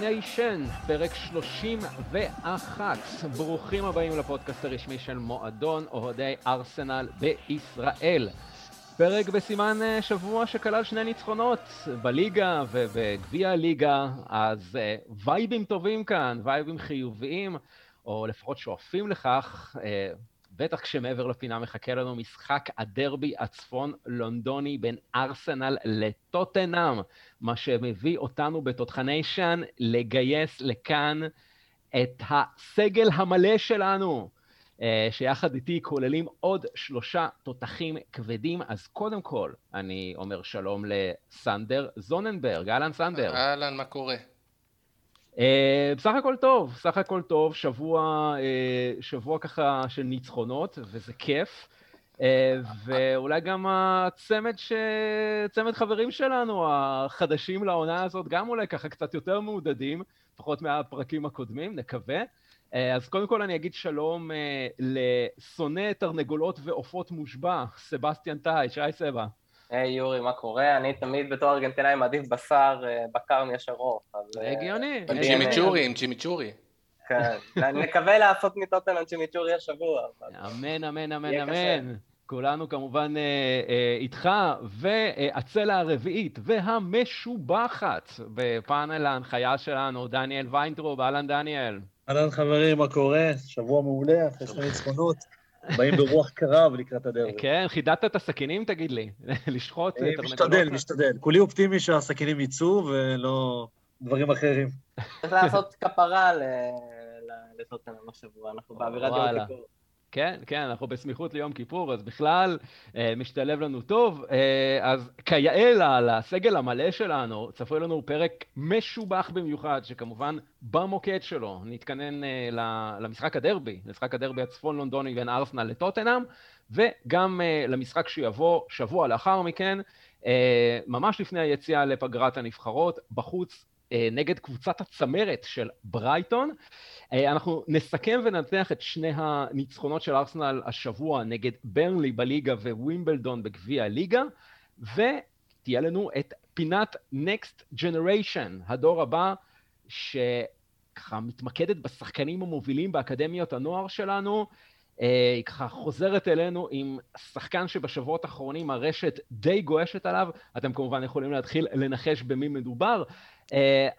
Nation, פרק 31. ברוכים הבאים לפודקאסט הרשמי של מועדון אוהדי ארסנל בישראל. פרק בסימן אה, שבוע שכלל שני ניצחונות בליגה ובגביע הליגה, אז אה, vibeים טובים כאן, vibeים חיוביים, או לפחות שואפים לכך. אה, בטח כשמעבר לפינה מחכה לנו משחק הדרבי הצפון לונדוני בין ארסנל לטוטנאם, מה שמביא אותנו בתותחניישן לגייס לכאן את הסגל המלא שלנו, אה, שיחד איתי כוללים עוד שלושה תותחים כבדים. אז קודם כל, אני אומר שלום לסנדר זוננברג. אהלן סנדר. אהלן, מה קורה? Uh, בסך הכל טוב, בסך הכל טוב, שבוע, uh, שבוע ככה של ניצחונות, וזה כיף. Uh, ואולי גם הצמד, ש... צמד חברים שלנו, החדשים לעונה הזאת, גם אולי ככה קצת יותר מעודדים, לפחות מהפרקים הקודמים, נקווה. Uh, אז קודם כל אני אגיד שלום uh, לשונא תרנגולות ועופות מושבע, סבסטיאן טאי, שי סבא. היי יורי, מה קורה? אני תמיד בתור ארגנטינאי מעדיף בשר אה, בקר מישר. אה, הגיוני. עם צ'ימיצ'ורי, עם צ'ימיצ'ורי. כן, אני מקווה לעשות מטוטנאם צ'ימיצ'ורי השבוע. אמן, אמן, אמן, אמן. כולנו כמובן אה, איתך, והצלע הרביעית והמשובחת בפאנל ההנחיה שלנו, דניאל ויינטרוב, אהלן דניאל. אהלן חברים, מה קורה? שבוע מעולה, אחרי שני ניצחונות. באים ברוח קרב לקראת הדרבי. כן, חידדת את הסכינים, תגיד לי. לשחוט תרנגולות. משתדל, משתדל. כולי אופטימי שהסכינים יצאו ולא דברים אחרים. צריך לעשות כפרה לטוטנאם השבוע, אנחנו באווירת יום כיפור. כן, כן, אנחנו בסמיכות ליום כיפור, אז בכלל אה, משתלב לנו טוב. אה, אז כיאה לסגל המלא שלנו, צפוי לנו פרק משובח במיוחד, שכמובן במוקד שלו נתכנן אה, למשחק הדרבי, למשחק הדרבי הצפון לונדוני בין ארסנל לטוטנאם, וגם אה, למשחק שיבוא שבוע לאחר מכן, אה, ממש לפני היציאה לפגרת הנבחרות, בחוץ נגד קבוצת הצמרת של ברייטון. אה, אנחנו נסכם וננתח את שני הניצחונות של ארסנל השבוע נגד ברנלי בליגה ווימבלדון בגביע הליגה, ותהיה לנו את פינת Next Generation, הדור הבא, שככה מתמקדת בשחקנים המובילים באקדמיות הנוער שלנו. אה, היא ככה חוזרת אלינו עם שחקן שבשבועות האחרונים הרשת די גועשת עליו, אתם כמובן יכולים להתחיל לנחש במי מדובר, אה,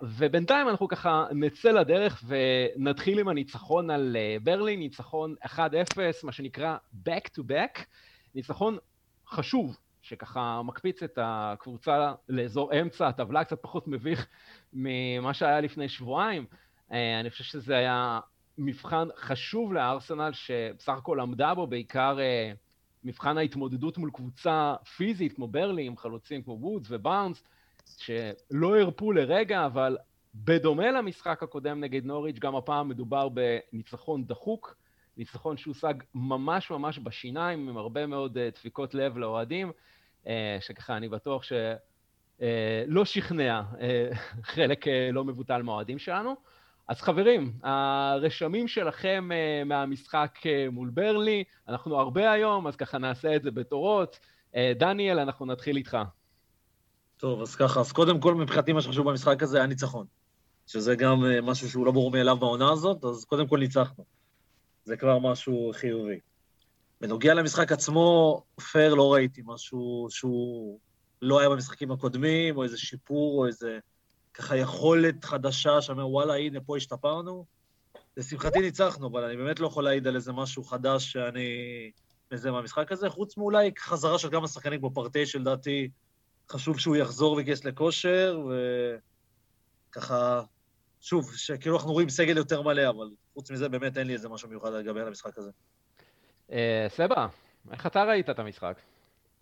ובינתיים אנחנו ככה נצא לדרך ונתחיל עם הניצחון על אה, ברלין, ניצחון 1-0, מה שנקרא back to back, ניצחון חשוב, שככה מקפיץ את הקבוצה לאזור אמצע הטבלה, קצת פחות מביך ממה שהיה לפני שבועיים. אה, אני חושב שזה היה מבחן חשוב לארסנל, שבסך הכל עמדה בו בעיקר מבחן ההתמודדות מול קבוצה פיזית כמו ברלי, עם חלוצים כמו וודס ובארנס, שלא הרפו לרגע, אבל בדומה למשחק הקודם נגד נוריץ', גם הפעם מדובר בניצחון דחוק, ניצחון שהושג ממש ממש בשיניים, עם הרבה מאוד uh, דפיקות לב לאוהדים, uh, שככה אני בטוח שלא uh, שכנע חלק לא מבוטל מהאוהדים שלנו. אז חברים, הרשמים שלכם מהמשחק מול ברלי, אנחנו הרבה היום, אז ככה נעשה את זה בתורות. דניאל, אנחנו נתחיל איתך. טוב, אז ככה, אז קודם כל מבחינתי מה שחשוב במשחק הזה היה ניצחון. שזה גם אה, משהו שהוא לא ברור מאליו בעונה הזאת, אז קודם כל ניצחנו. זה כבר משהו חיובי. בנוגע למשחק עצמו, פייר לא ראיתי משהו שהוא לא היה במשחקים הקודמים, או איזה שיפור, או איזה ככה יכולת חדשה שאומר, וואלה, הנה, פה השתפרנו. לשמחתי ניצחנו, אבל אני באמת לא יכול להעיד על איזה משהו חדש שאני... מזה מהמשחק הזה, חוץ מאולי חזרה של כמה שחקנים כמו פרטי, שלדעתי חשוב שהוא יחזור ויגייס לכושר, וככה, שוב, שכאילו אנחנו רואים סגל יותר מלא, אבל חוץ מזה באמת אין לי איזה משהו מיוחד לגבי המשחק הזה. אה, סבא, איך אתה ראית את המשחק?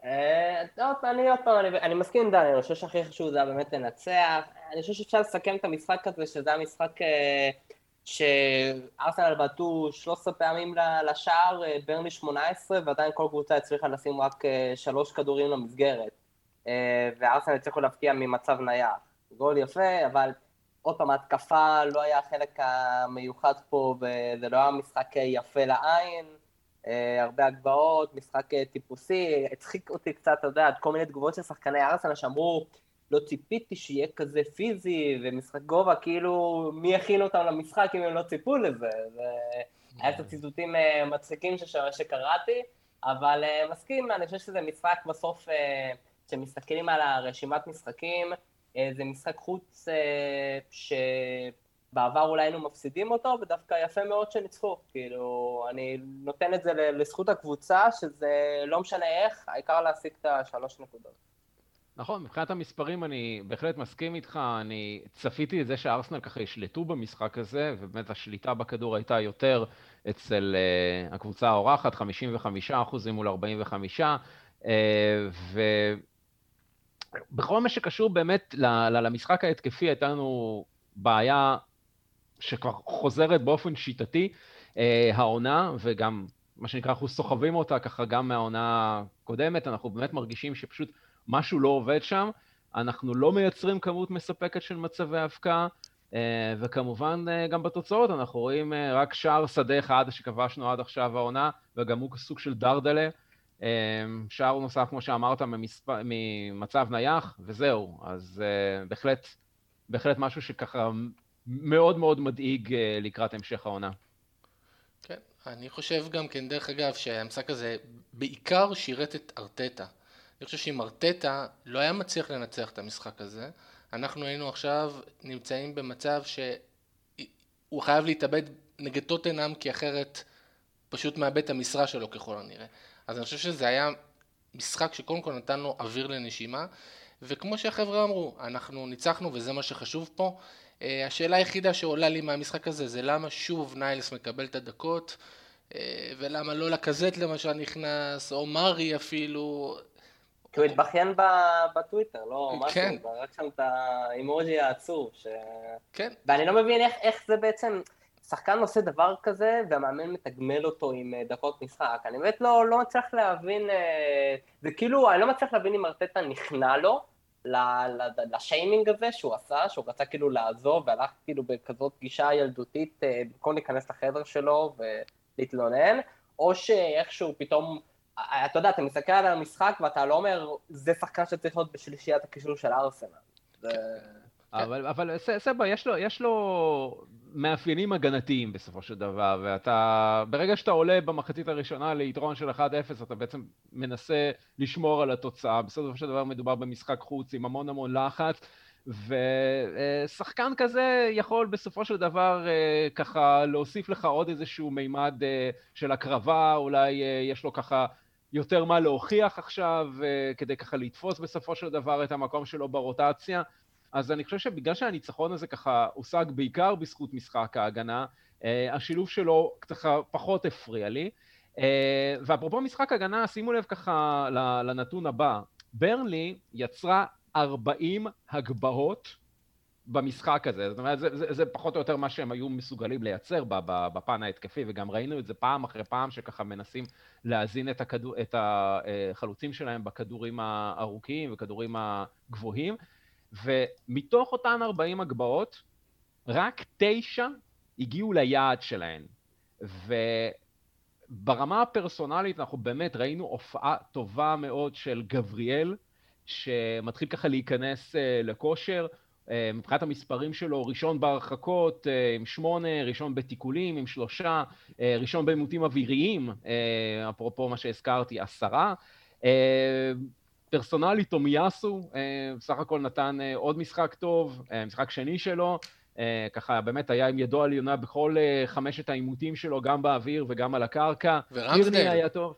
אה, טוב, אני עוד פעם, אני מסכים עם דני, אני חושב שהכי חשוב זה היה באמת לנצח. אני חושב שאפשר לסכם את המשחק הזה, שזה היה משחק אה, שארסנל בעטו 13 פעמים לשער, ברני 18, ועדיין כל קבוצה הצליחה לשים רק שלוש כדורים למסגרת. אה, וארסנל הצליחו להפקיע ממצב נייח. גול יפה, אבל עוד פעם, ההתקפה לא היה החלק המיוחד פה, וזה לא היה משחק יפה לעין, אה, הרבה הגבהות, משחק טיפוסי, הצחיק אותי קצת, אתה יודע, כל מיני תגובות של שחקני ארסנל שאמרו, לא ציפיתי שיהיה כזה פיזי ומשחק גובה, כאילו מי הכין אותם למשחק אם הם לא ציפו לזה, והיה קצת ציטוטים אה, מצחיקים שקראתי, אבל אה, מסכים, אני חושב שזה משחק בסוף, כשמסתכלים על הרשימת משחקים, זה משחק חוץ שבעבר אולי היינו מפסידים אותו, ודווקא יפה מאוד שניצחו. כאילו, אני נותן את זה לזכות הקבוצה, שזה לא משנה איך, העיקר להשיג את השלוש נקודות. נכון, מבחינת המספרים אני בהחלט מסכים איתך, אני צפיתי את זה שארסנל ככה ישלטו במשחק הזה, ובאמת השליטה בכדור הייתה יותר אצל uh, הקבוצה האורחת, 55 אחוזים מול 45, uh, ובכל מה שקשור באמת למשחק ההתקפי, הייתה לנו בעיה שכבר חוזרת באופן שיטתי, uh, העונה, וגם מה שנקרא, אנחנו סוחבים אותה ככה גם מהעונה הקודמת, אנחנו באמת מרגישים שפשוט משהו לא עובד שם, אנחנו לא מייצרים כמות מספקת של מצבי הפקעה, אה, וכמובן אה, גם בתוצאות אנחנו רואים אה, רק שער שדה אחד שכבשנו עד עכשיו העונה, וגם הוא סוג של דרדלה. שער נוסף, כמו שאמרת, ממספ... ממצב נייח, וזהו. אז בהחלט, בהחלט משהו שככה מאוד מאוד מדאיג לקראת המשך העונה. כן, אני חושב גם כן, דרך אגב, שהמשחק הזה בעיקר שירת את ארטטה. אני חושב שאם ארטטה לא היה מצליח לנצח את המשחק הזה, אנחנו היינו עכשיו נמצאים במצב שהוא חייב להתאבד נגד טוטנאם כי אחרת פשוט מאבד את המשרה שלו ככל הנראה. אז אני חושב שזה היה משחק שקודם כל נתן לו אוויר לנשימה וכמו שהחבר'ה אמרו, אנחנו ניצחנו וזה מה שחשוב פה. אה, השאלה היחידה שעולה לי מהמשחק הזה זה למה שוב ניילס מקבל את הדקות אה, ולמה לא לקזט למשל נכנס או מרי אפילו כי הוא התבכיין בטוויטר, לא משהו, כן. רק שם את האימוג'י העצוב. ש... כן. ואני לא מבין איך, איך זה בעצם, שחקן עושה דבר כזה והמאמן מתגמל אותו עם אה, דקות משחק. אני באמת לא, לא מצליח להבין, אה, זה כאילו, אני לא מצליח להבין אם ארטטה נכנע לו. לשיימינג הזה שהוא עשה, שהוא רצה כאילו לעזוב והלך כאילו בכזאת גישה ילדותית אה, במקום להיכנס לחדר שלו ולהתלונן, או שאיכשהו פתאום אתה יודע, אתה מסתכל על המשחק ואתה לא אומר, זה שחקן שצריך להיות בשלישיית הקישור של ארסנל. אבל, אבל סבא, יש לו, יש לו מאפיינים הגנתיים בסופו של דבר, ואתה, ברגע שאתה עולה במחצית הראשונה ליתרון של 1-0, אתה בעצם מנסה לשמור על התוצאה. בסופו של דבר מדובר במשחק חוץ עם המון המון לחץ, ושחקן כזה יכול בסופו של דבר אה, ככה להוסיף לך עוד איזשהו מימד אה, של הקרבה, אולי אה, יש לו ככה יותר מה להוכיח עכשיו, כדי ככה לתפוס בסופו של דבר את המקום שלו ברוטציה. אז אני חושב שבגלל שהניצחון הזה ככה הושג בעיקר בזכות משחק ההגנה, uh, השילוב שלו ככה פחות הפריע לי. Uh, ואפרופו משחק הגנה, שימו לב ככה לנתון הבא, ברנלי יצרה 40 הגבהות במשחק הזה. זאת אומרת, זה, זה, זה פחות או יותר מה שהם היו מסוגלים לייצר בפן ההתקפי, וגם ראינו את זה פעם אחרי פעם, שככה מנסים להזין את, הכדור, את החלוצים שלהם בכדורים הארוכים וכדורים הגבוהים, ומתוך אותן 40 הגבהות, רק תשע הגיעו ליעד שלהן. וברמה הפרסונלית אנחנו באמת ראינו הופעה טובה מאוד של גבריאל, שמתחיל ככה להיכנס אה, לכושר. אה, מבחינת המספרים שלו, ראשון בהרחקות אה, עם שמונה, ראשון בתיקולים עם שלושה, אה, ראשון בעימותים אוויריים, אפרופו מה שהזכרתי, עשרה. פרסונלי תומיאסו, בסך הכל נתן עוד משחק טוב, משחק שני שלו, ככה באמת היה עם ידו על יונה בכל חמשת העימותים שלו, גם באוויר וגם על הקרקע. ורמסדל. היה טוב.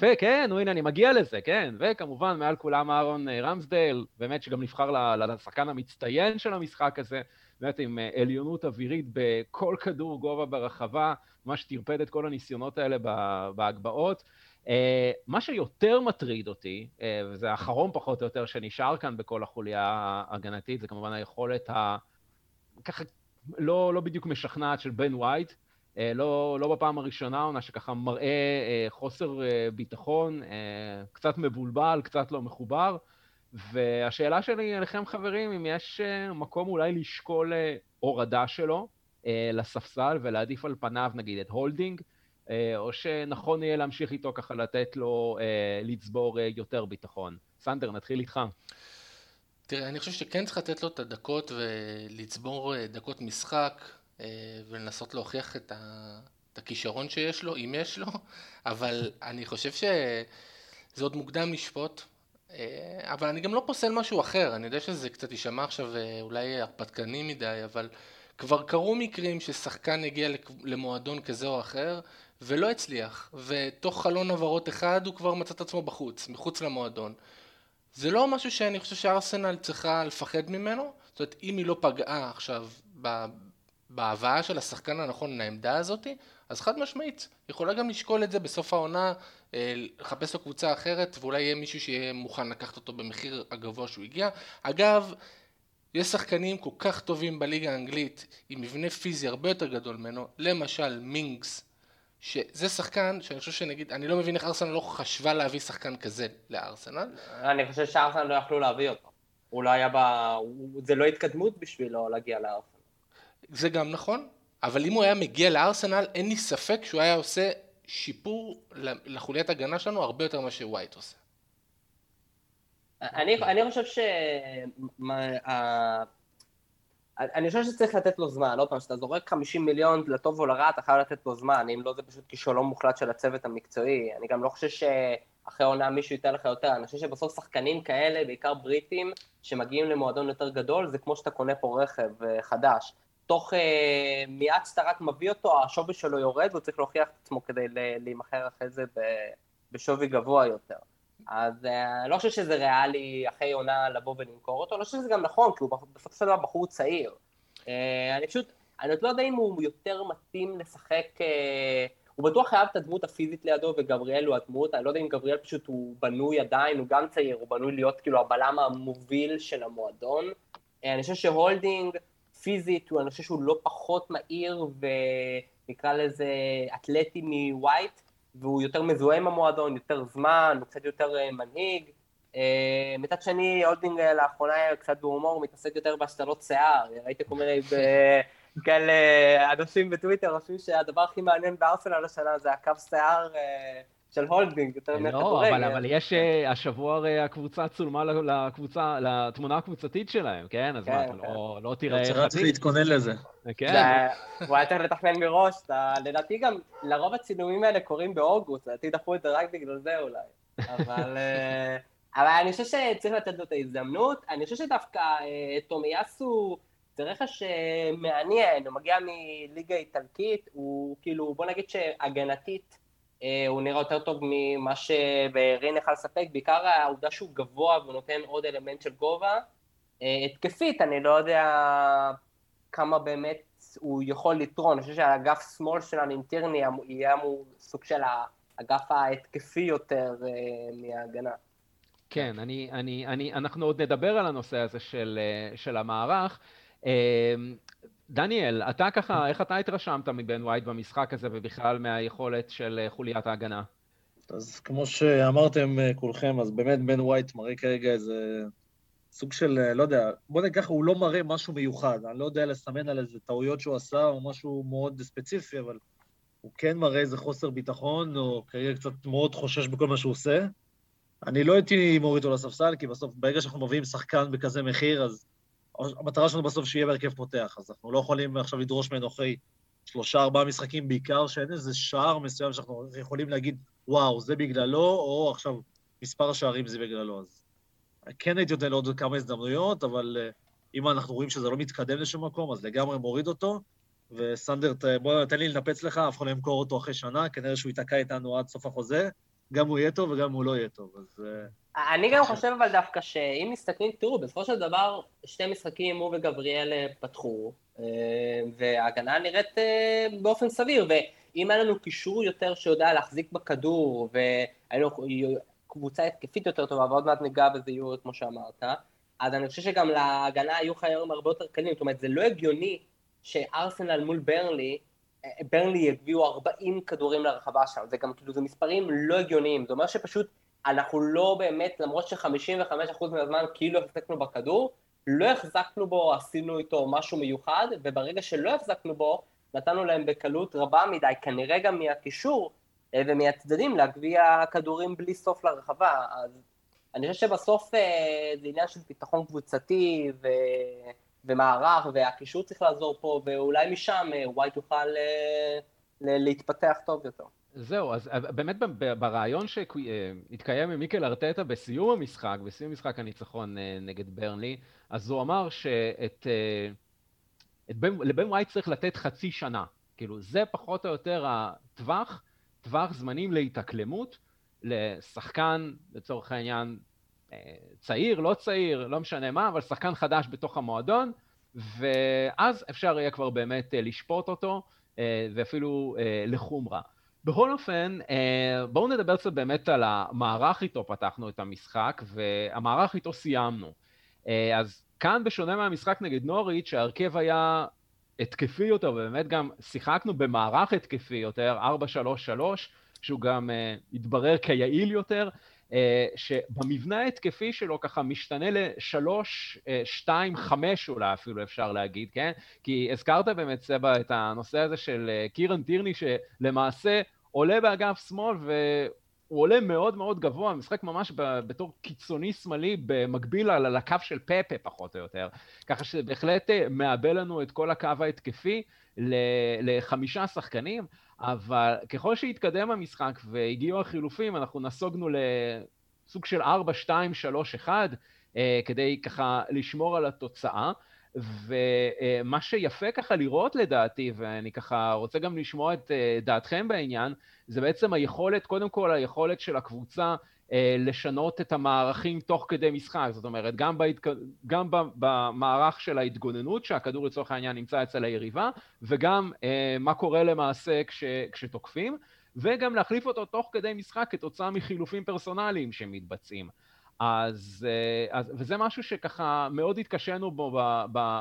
וכן, הנה, אני מגיע לזה, כן. וכמובן, מעל כולם אהרון אה, רמסדייל, באמת שגם נבחר לשחקן המצטיין של המשחק הזה, באמת עם אה, עליונות אווירית בכל כדור גובה ברחבה, ממש טרפד את כל הניסיונות האלה בהגבהות. אה, מה שיותר מטריד אותי, וזה האחרון פחות או יותר שנשאר כאן בכל החוליה ההגנתית, זה כמובן היכולת ה... ככה לא, לא בדיוק משכנעת של בן וייט, אה, לא, לא בפעם הראשונה, עונה שככה מראה אה, חוסר אה, ביטחון, קצת מבולבל, קצת לא מחובר. והשאלה שלי אליכם, חברים, אם יש מקום אולי לשקול הורדה שלו לספסל ולהעדיף על פניו, נגיד, את הולדינג, או שנכון יהיה להמשיך איתו ככה לתת לו לצבור יותר ביטחון. סנדר, נתחיל איתך. תראה, אני חושב שכן צריך לתת לו את הדקות ולצבור אה, דקות משחק ולנסות להוכיח את, ה... את הכישרון שיש לו, אם יש לו, אבל אני חושב שזה עוד מוקדם לשפוט. אבל אני גם לא פוסל משהו אחר, אני יודע שזה קצת יישמע עכשיו אולי הרפתקני מדי, אבל כבר קרו מקרים ששחקן הגיע למועדון כזה או אחר ולא הצליח, ותוך חלון עברות אחד הוא כבר מצא את עצמו בחוץ, מחוץ למועדון. זה לא משהו שאני חושב שארסנל צריכה לפחד ממנו, זאת אומרת אם היא לא פגעה עכשיו בהבאה של השחקן הנכון לעמדה הזאת, אז חד משמעית, יכולה גם לשקול את זה בסוף העונה, אה, לחפש לו קבוצה אחרת, ואולי יהיה מישהו שיהיה מוכן לקחת אותו במחיר הגבוה שהוא הגיע. אגב, יש שחקנים כל כך טובים בליגה האנגלית עם מבנה פיזי הרבה יותר גדול ממנו, למשל מינגס, שזה שחקן שאני חושב שנגיד, אני לא מבין איך ארסנל לא חשבה להביא שחקן כזה לארסנל. אני חושב שארסנל לא יכלו להביא אותו. הוא לא היה ב... זה לא התקדמות בשבילו להגיע לארסנל. זה גם נכון, אבל אם הוא היה מגיע לארסנל, אין לי ספק שהוא היה עושה שיפור לחוליית הגנה שלנו הרבה יותר ממה שווייט עושה. אני, אני חושב ש... אני חושב שצריך לתת לו זמן, עוד פעם, כשאתה זורק 50 מיליון לטוב או לרע, אתה חייב לתת לו זמן, אם לא זה פשוט כישלון מוחלט של הצוות המקצועי. אני גם לא חושב שאחרי עונה מישהו ייתן לך יותר, אני חושב שבסוף שחקנים כאלה, בעיקר בריטים, שמגיעים למועדון יותר גדול, זה כמו שאתה קונה פה רכב אה, חדש. תוך אה, מיד שאתה רק מביא אותו, השווי שלו יורד, והוא צריך להוכיח את עצמו כדי להימכר אחרי זה בשווי גבוה יותר. אז אה, אני לא חושב שזה ריאלי אחרי עונה לבוא ולמכור אותו, לא חושב שזה גם נכון, כי הוא בסופו של דבר בחור צעיר. אה, אני פשוט, אני עוד לא יודע אם הוא יותר מתאים לשחק, אה, הוא בטוח חייב את הדמות הפיזית לידו, וגבריאל הוא הדמות, אני לא יודע אם גבריאל פשוט הוא בנוי עדיין, הוא גם צעיר, הוא בנוי להיות כאילו הבלם המוביל של המועדון. אני חושב שהולדינג, פיזית, אני חושב שהוא לא פחות מהיר ונקרא לזה אתלטי מ White, והוא יותר מזוהה עם המועדון, יותר זמן, הוא קצת יותר אה, מנהיג. אה, מצד שני, הולדינג אה, לאחרונה קצת בהומור, מתעסק יותר בהשתלות שיער. ראיתי כל מיני כאלה אנשים בטוויטר חושבים שהדבר הכי מעניין בארסנל השנה זה הקו שיער של הולדינג, יותר מהכדורגל. לא, אבל, אבל יש, השבוע הרי הקבוצה צולמה לקבוצה, לתמונה הקבוצתית שלהם, כן? אז כן, מה, אתה כן. לא, לא תראה... אתה צריך להתכונן לזה. כן. הוא היה צריך לתכנן מראש, לדעתי גם, לרוב הצילומים האלה קורים באוגוסט, לדעתי דחו את זה רק בגלל זה אולי. אבל... אה, אבל אני חושב שצריך לתת לו את ההזדמנות. אני חושב שדווקא אה, תומיאסו זה רכש אה, מעניין, הוא מגיע מליגה איטלקית, הוא כאילו, בוא נגיד שהגנתית הוא נראה יותר טוב ממה שבארין יכל לספק, בעיקר העובדה שהוא גבוה והוא נותן עוד אלמנט של גובה. התקפית, אני לא יודע כמה באמת הוא יכול לתרון. אני חושב שהאגף שמאל שלנו עם טירני יהיה אמור סוג של האגף ההתקפי יותר אה, מההגנה. כן, אני, אני, אני, אנחנו עוד נדבר על הנושא הזה של, אה, של המערך. אה, דניאל, אתה ככה, איך אתה התרשמת מבן וייט במשחק הזה ובכלל מהיכולת של חוליית ההגנה? אז כמו שאמרתם כולכם, אז באמת בן וייט מראה כרגע איזה סוג של, אה, לא יודע, בוא נגיד ככה, הוא לא מראה משהו מיוחד. אני לא יודע לסמן על איזה טעויות שהוא עשה או משהו מאוד ספציפי, אבל הוא כן מראה איזה חוסר ביטחון, או כרגע קצת מאוד חושש בכל מה שהוא עושה. אני לא הייתי מוריד אותו לספסל, כי בסוף, ברגע שאנחנו מביאים שחקן בכזה מחיר, אז המטרה שלנו בסוף שיהיה בהרכב פותח, אז אנחנו לא יכולים עכשיו לדרוש ממנו אחרי שלושה, ארבעה משחקים, בעיקר שאין איזה שער מסוים שאנחנו יכולים להגיד, וואו, זה בגללו, או עכשיו מספר שערים זה בגללו. אז כן הייתי נותן לו עוד כמה הזדמנויות, אבל uh, אם אנחנו רואים שזה לא מתקדם לשום מקום, אז לגמרי מוריד אותו. וסנדר, בוא תן לי לנפץ לך, אף אחד לא ימכור אותו אחרי שנה, כנראה שהוא ייתקע איתנו עד סוף החוזה. גם הוא יהיה טוב וגם הוא לא יהיה טוב, אז... אה, אני גם חושב אבל דווקא שאם מסתכלים, תראו, בסופו של דבר שני משחקים הוא וגבריאל אה, פתחו, וההגנה נראית באופן סביר, ואם היה לנו קישור יותר שיודע להחזיק בכדור, והיינו קבוצה התקפית יותר טובה, ועוד מעט ניגע בזה יורי כמו שאמרת, אז אני חושב שגם להגנה היו חייבים הרבה יותר קלים, זאת אומרת זה לא הגיוני שארסנל מול ברנלי, ברנלי יביאו 40 כדורים לרחבה שם, זה גם כאילו זה מספרים לא הגיוניים, זה אומר שפשוט אנחנו לא באמת, למרות ש-55% מהזמן כאילו החזקנו בכדור, לא החזקנו בו, עשינו איתו משהו מיוחד, וברגע שלא החזקנו בו, נתנו להם בקלות רבה מדי, כנראה גם מהקישור, אה, ומהצדדים להגביה כדורים בלי סוף לרחבה, אז אני חושב שבסוף אה, זה עניין של ביטחון קבוצתי ו... ומערך, והקישור צריך לעזור פה, ואולי משם אה, ווייט יוכל אה, להתפתח טוב יותר. זהו, אז באמת ברעיון שהתקיים עם מיקל ארטטה בסיום המשחק, בסיום משחק הניצחון נגד ברנלי, אז הוא אמר שאת לבן ווייט צריך לתת חצי שנה. כאילו, זה פחות או יותר הטווח, טווח זמנים להתאקלמות לשחקן, לצורך העניין, אה, צעיר, לא צעיר, לא משנה מה, אבל שחקן חדש בתוך המועדון, ואז אפשר יהיה כבר באמת אה, לשפוט אותו, אה, ואפילו לחומרה. בכל אופן, בואו נדבר קצת באמת על המערך איתו פתחנו את המשחק, והמערך איתו סיימנו. אז כאן, בשונה מהמשחק נגד נוריץ', שההרכב היה התקפי יותר, ובאמת גם שיחקנו במערך התקפי יותר, 4-3-3, שהוא גם uh, התברר כיעיל יותר, שבמבנה ההתקפי שלו ככה משתנה לשלוש, uh, שתיים, חמש אולי אפילו אפשר להגיד, כן? כי הזכרת באמת, סבא, את הנושא הזה של uh, קירן טירני, שלמעשה עולה באגף שמאל והוא עולה מאוד מאוד גבוה, משחק ממש בתור קיצוני שמאלי במקביל על הקו של פפה פחות או יותר, ככה שבהחלט מעבה לנו את כל הקו ההתקפי לחמישה שחקנים, אבל ככל שהתקדם המשחק והגיעו החילופים, אנחנו נסוגנו לסוג של 4, 2, 3, 1, כדי ככה לשמור על התוצאה. ומה שיפה ככה לראות לדעתי, ואני ככה רוצה גם לשמוע את אה, דעתכם בעניין, זה בעצם היכולת, קודם כל היכולת של הקבוצה אה, לשנות את המערכים תוך כדי משחק, זאת אומרת, גם, בהתק... גם במערך של ההתגוננות, שהכדור לצורך העניין נמצא אצל היריבה, וגם אה, מה קורה למעשה כש... כשתוקפים, וגם להחליף אותו תוך כדי משחק כתוצאה מחילופים פרסונליים שמתבצעים. אז, אה, אז, וזה משהו שככה מאוד התקשינו בו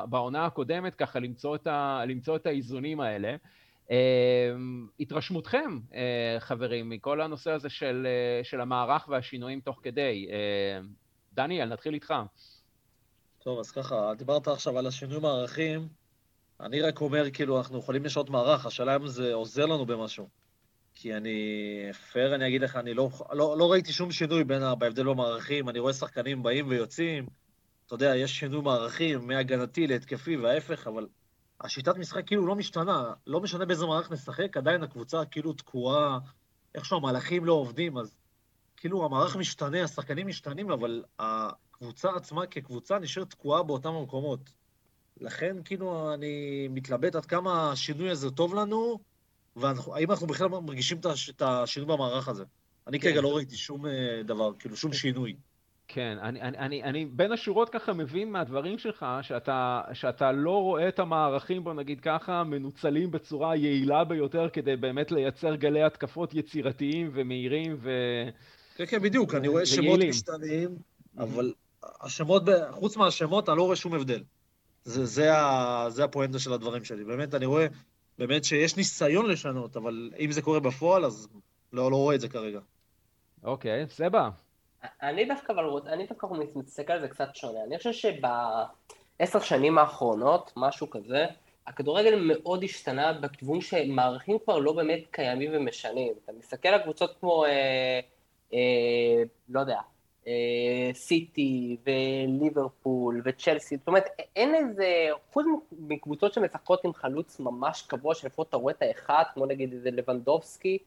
בעונה הקודמת, ככה למצוא את, ה, למצוא את האיזונים האלה. אמ, התרשמותכם, אה, חברים, מכל הנושא הזה של, אה, של המערך והשינויים תוך כדי. דניאל, נתחיל איתך. טוב, אז ככה, דיברת עכשיו על השינוי מערכים. אני רק אומר, כאילו, אנחנו יכולים לשנות מערך, השאלה אם זה עוזר לנו במשהו. כי אני, פייר אני אגיד לך, אני לא, לא, לא ראיתי שום שינוי בין, בהבדל במערכים, אני רואה שחקנים באים ויוצאים, אתה יודע, יש שינוי מערכים מהגנתי להתקפי וההפך, אבל השיטת משחק כאילו לא משתנה, לא משנה באיזה מערך נשחק, עדיין הקבוצה כאילו תקועה, איכשהו המהלכים לא עובדים, אז כאילו המערך משתנה, השחקנים משתנים, אבל הקבוצה עצמה כקבוצה נשארת תקועה באותם המקומות. לכן כאילו אני מתלבט עד כמה השינוי הזה טוב לנו, והאם אנחנו בכלל מרגישים את השינוי במערך הזה? אני כן. כרגע לא ראיתי שום אה, דבר, כאילו שום שינוי. כן, אני, אני, אני, אני בין השורות ככה מבין מהדברים שלך שאתה, שאתה לא רואה את המערכים, בוא נגיד ככה, מנוצלים בצורה יעילה ביותר כדי באמת לייצר גלי התקפות יצירתיים ומהירים ו... כן, כן, בדיוק, אני רואה שמות משתנים, אבל השמות, חוץ מהשמות, אני לא רואה שום הבדל. זה, זה, ה, זה הפואנטה של הדברים שלי. באמת, אני רואה באמת שיש ניסיון לשנות, אבל אם זה קורה בפועל, אז לא, לא רואה את זה כרגע. אוקיי, סבא. אני דווקא, אבל אני דווקא מסתכל על זה קצת שונה. אני חושב שבעשר שנים האחרונות, משהו כזה, הכדורגל מאוד השתנה בכיוון שמערכים כבר לא באמת קיימים ומשנים. אתה מסתכל על קבוצות כמו, אה, אה, לא יודע, אה, סיטי וליברפול וצ'לסי, זאת אומרת אין איזה, חוץ מקבוצות שמשחקות עם חלוץ ממש קבוע שלפחות אתה רואה את האחד, כמו נגיד איזה לבנדובסקי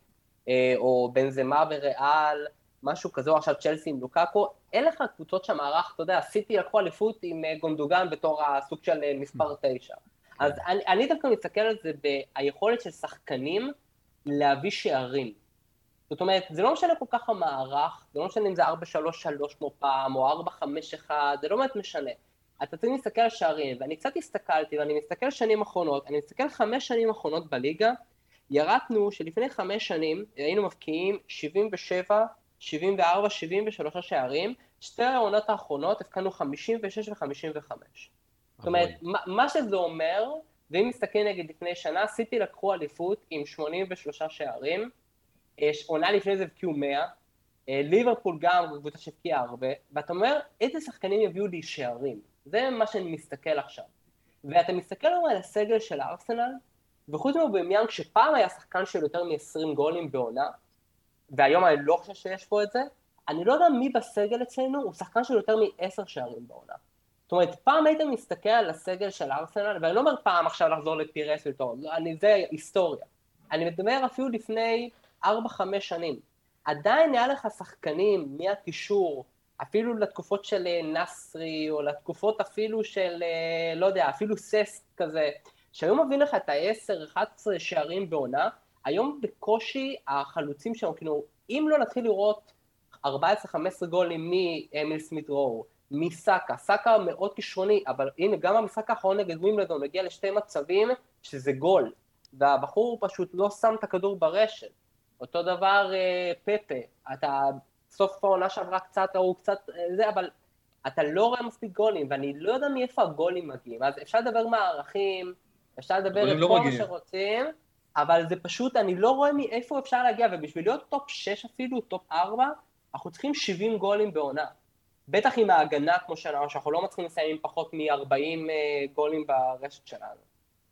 אה, או בנזמה וריאל, משהו כזה, או עכשיו צ'לסי עם לוקאקו, אין לך קבוצות שהמערך, אתה יודע, סיטי לקחו אליפות עם אה, גונדוגן בתור הסוג של מספר תשע. אז אני, אני דווקא מסתכל על זה ביכולת של שחקנים להביא שערים. זאת אומרת, זה לא משנה כל כך המערך, זה לא משנה אם זה 4-3-3 כמו פעם, או 4-5-1, זה לא באמת משנה. אתה צריך להסתכל על שערים, ואני קצת הסתכלתי, ואני מסתכל שנים אחרונות, אני מסתכל חמש שנים אחרונות בליגה, ירקנו שלפני חמש שנים היינו מבקיעים 77, 74, 73 שערים, שתי העונות האחרונות הבקענו 56 ו-55. זאת אומרת, מה, מה שזה אומר, ואם נסתכל נגיד לפני שנה, סיטי לקחו אליפות עם 83 שערים, עונה לפני זה הבקיעו 100, אה, ליברפול גם קבוצה שהבקיעה הרבה, ואתה אומר, איזה שחקנים יביאו לי שערים? זה מה שאני מסתכל עכשיו. ואתה מסתכל על הסגל של הארסנל, וחוץ מאובמיאנג שפעם היה שחקן של יותר מ-20 גולים בעונה, והיום אני לא חושב שיש פה את זה, אני לא יודע מי בסגל אצלנו הוא שחקן של יותר מעשר שערים בעונה. זאת אומרת, פעם היית מסתכל על הסגל של ארסנל, ואני לא אומר פעם עכשיו לחזור לפירס וטוב, אני, זה היסטוריה. אני מדבר אפילו לפני 4-5 שנים. עדיין היה לך שחקנים מהקישור, אפילו לתקופות של אה, נסרי, או לתקופות אפילו של, אה, לא יודע, אפילו סס כזה, שהיו מביאים לך את ה-10-11 שערים בעונה, היום בקושי החלוצים שלנו, כאילו, אם לא נתחיל לראות 14-15 גולים מאמיל סמית' רואו, מסאקה, סאקה מאוד כישרוני, אבל הנה, גם במשחק האחרון נגד ווימלדון הגיע לשתי מצבים שזה גול, והבחור פשוט לא שם את הכדור ברשת. אותו דבר אה, פפה, אתה סוף העונה שעברה קצת, הוא קצת אה, זה, אבל אתה לא רואה מספיק גולים, ואני לא יודע מאיפה הגולים מגיעים, אז אפשר לדבר מערכים, אפשר לדבר את לא כל מגיעים. מה שרוצים, אבל זה פשוט, אני לא רואה מאיפה אפשר להגיע, ובשביל להיות top 6 אפילו, top 4, אנחנו צריכים 70 גולים בעונה. בטח עם ההגנה, כמו שאמרנו, שאנחנו לא מצליחים לסיים עם פחות מ-40 גולים ברשת שלנו.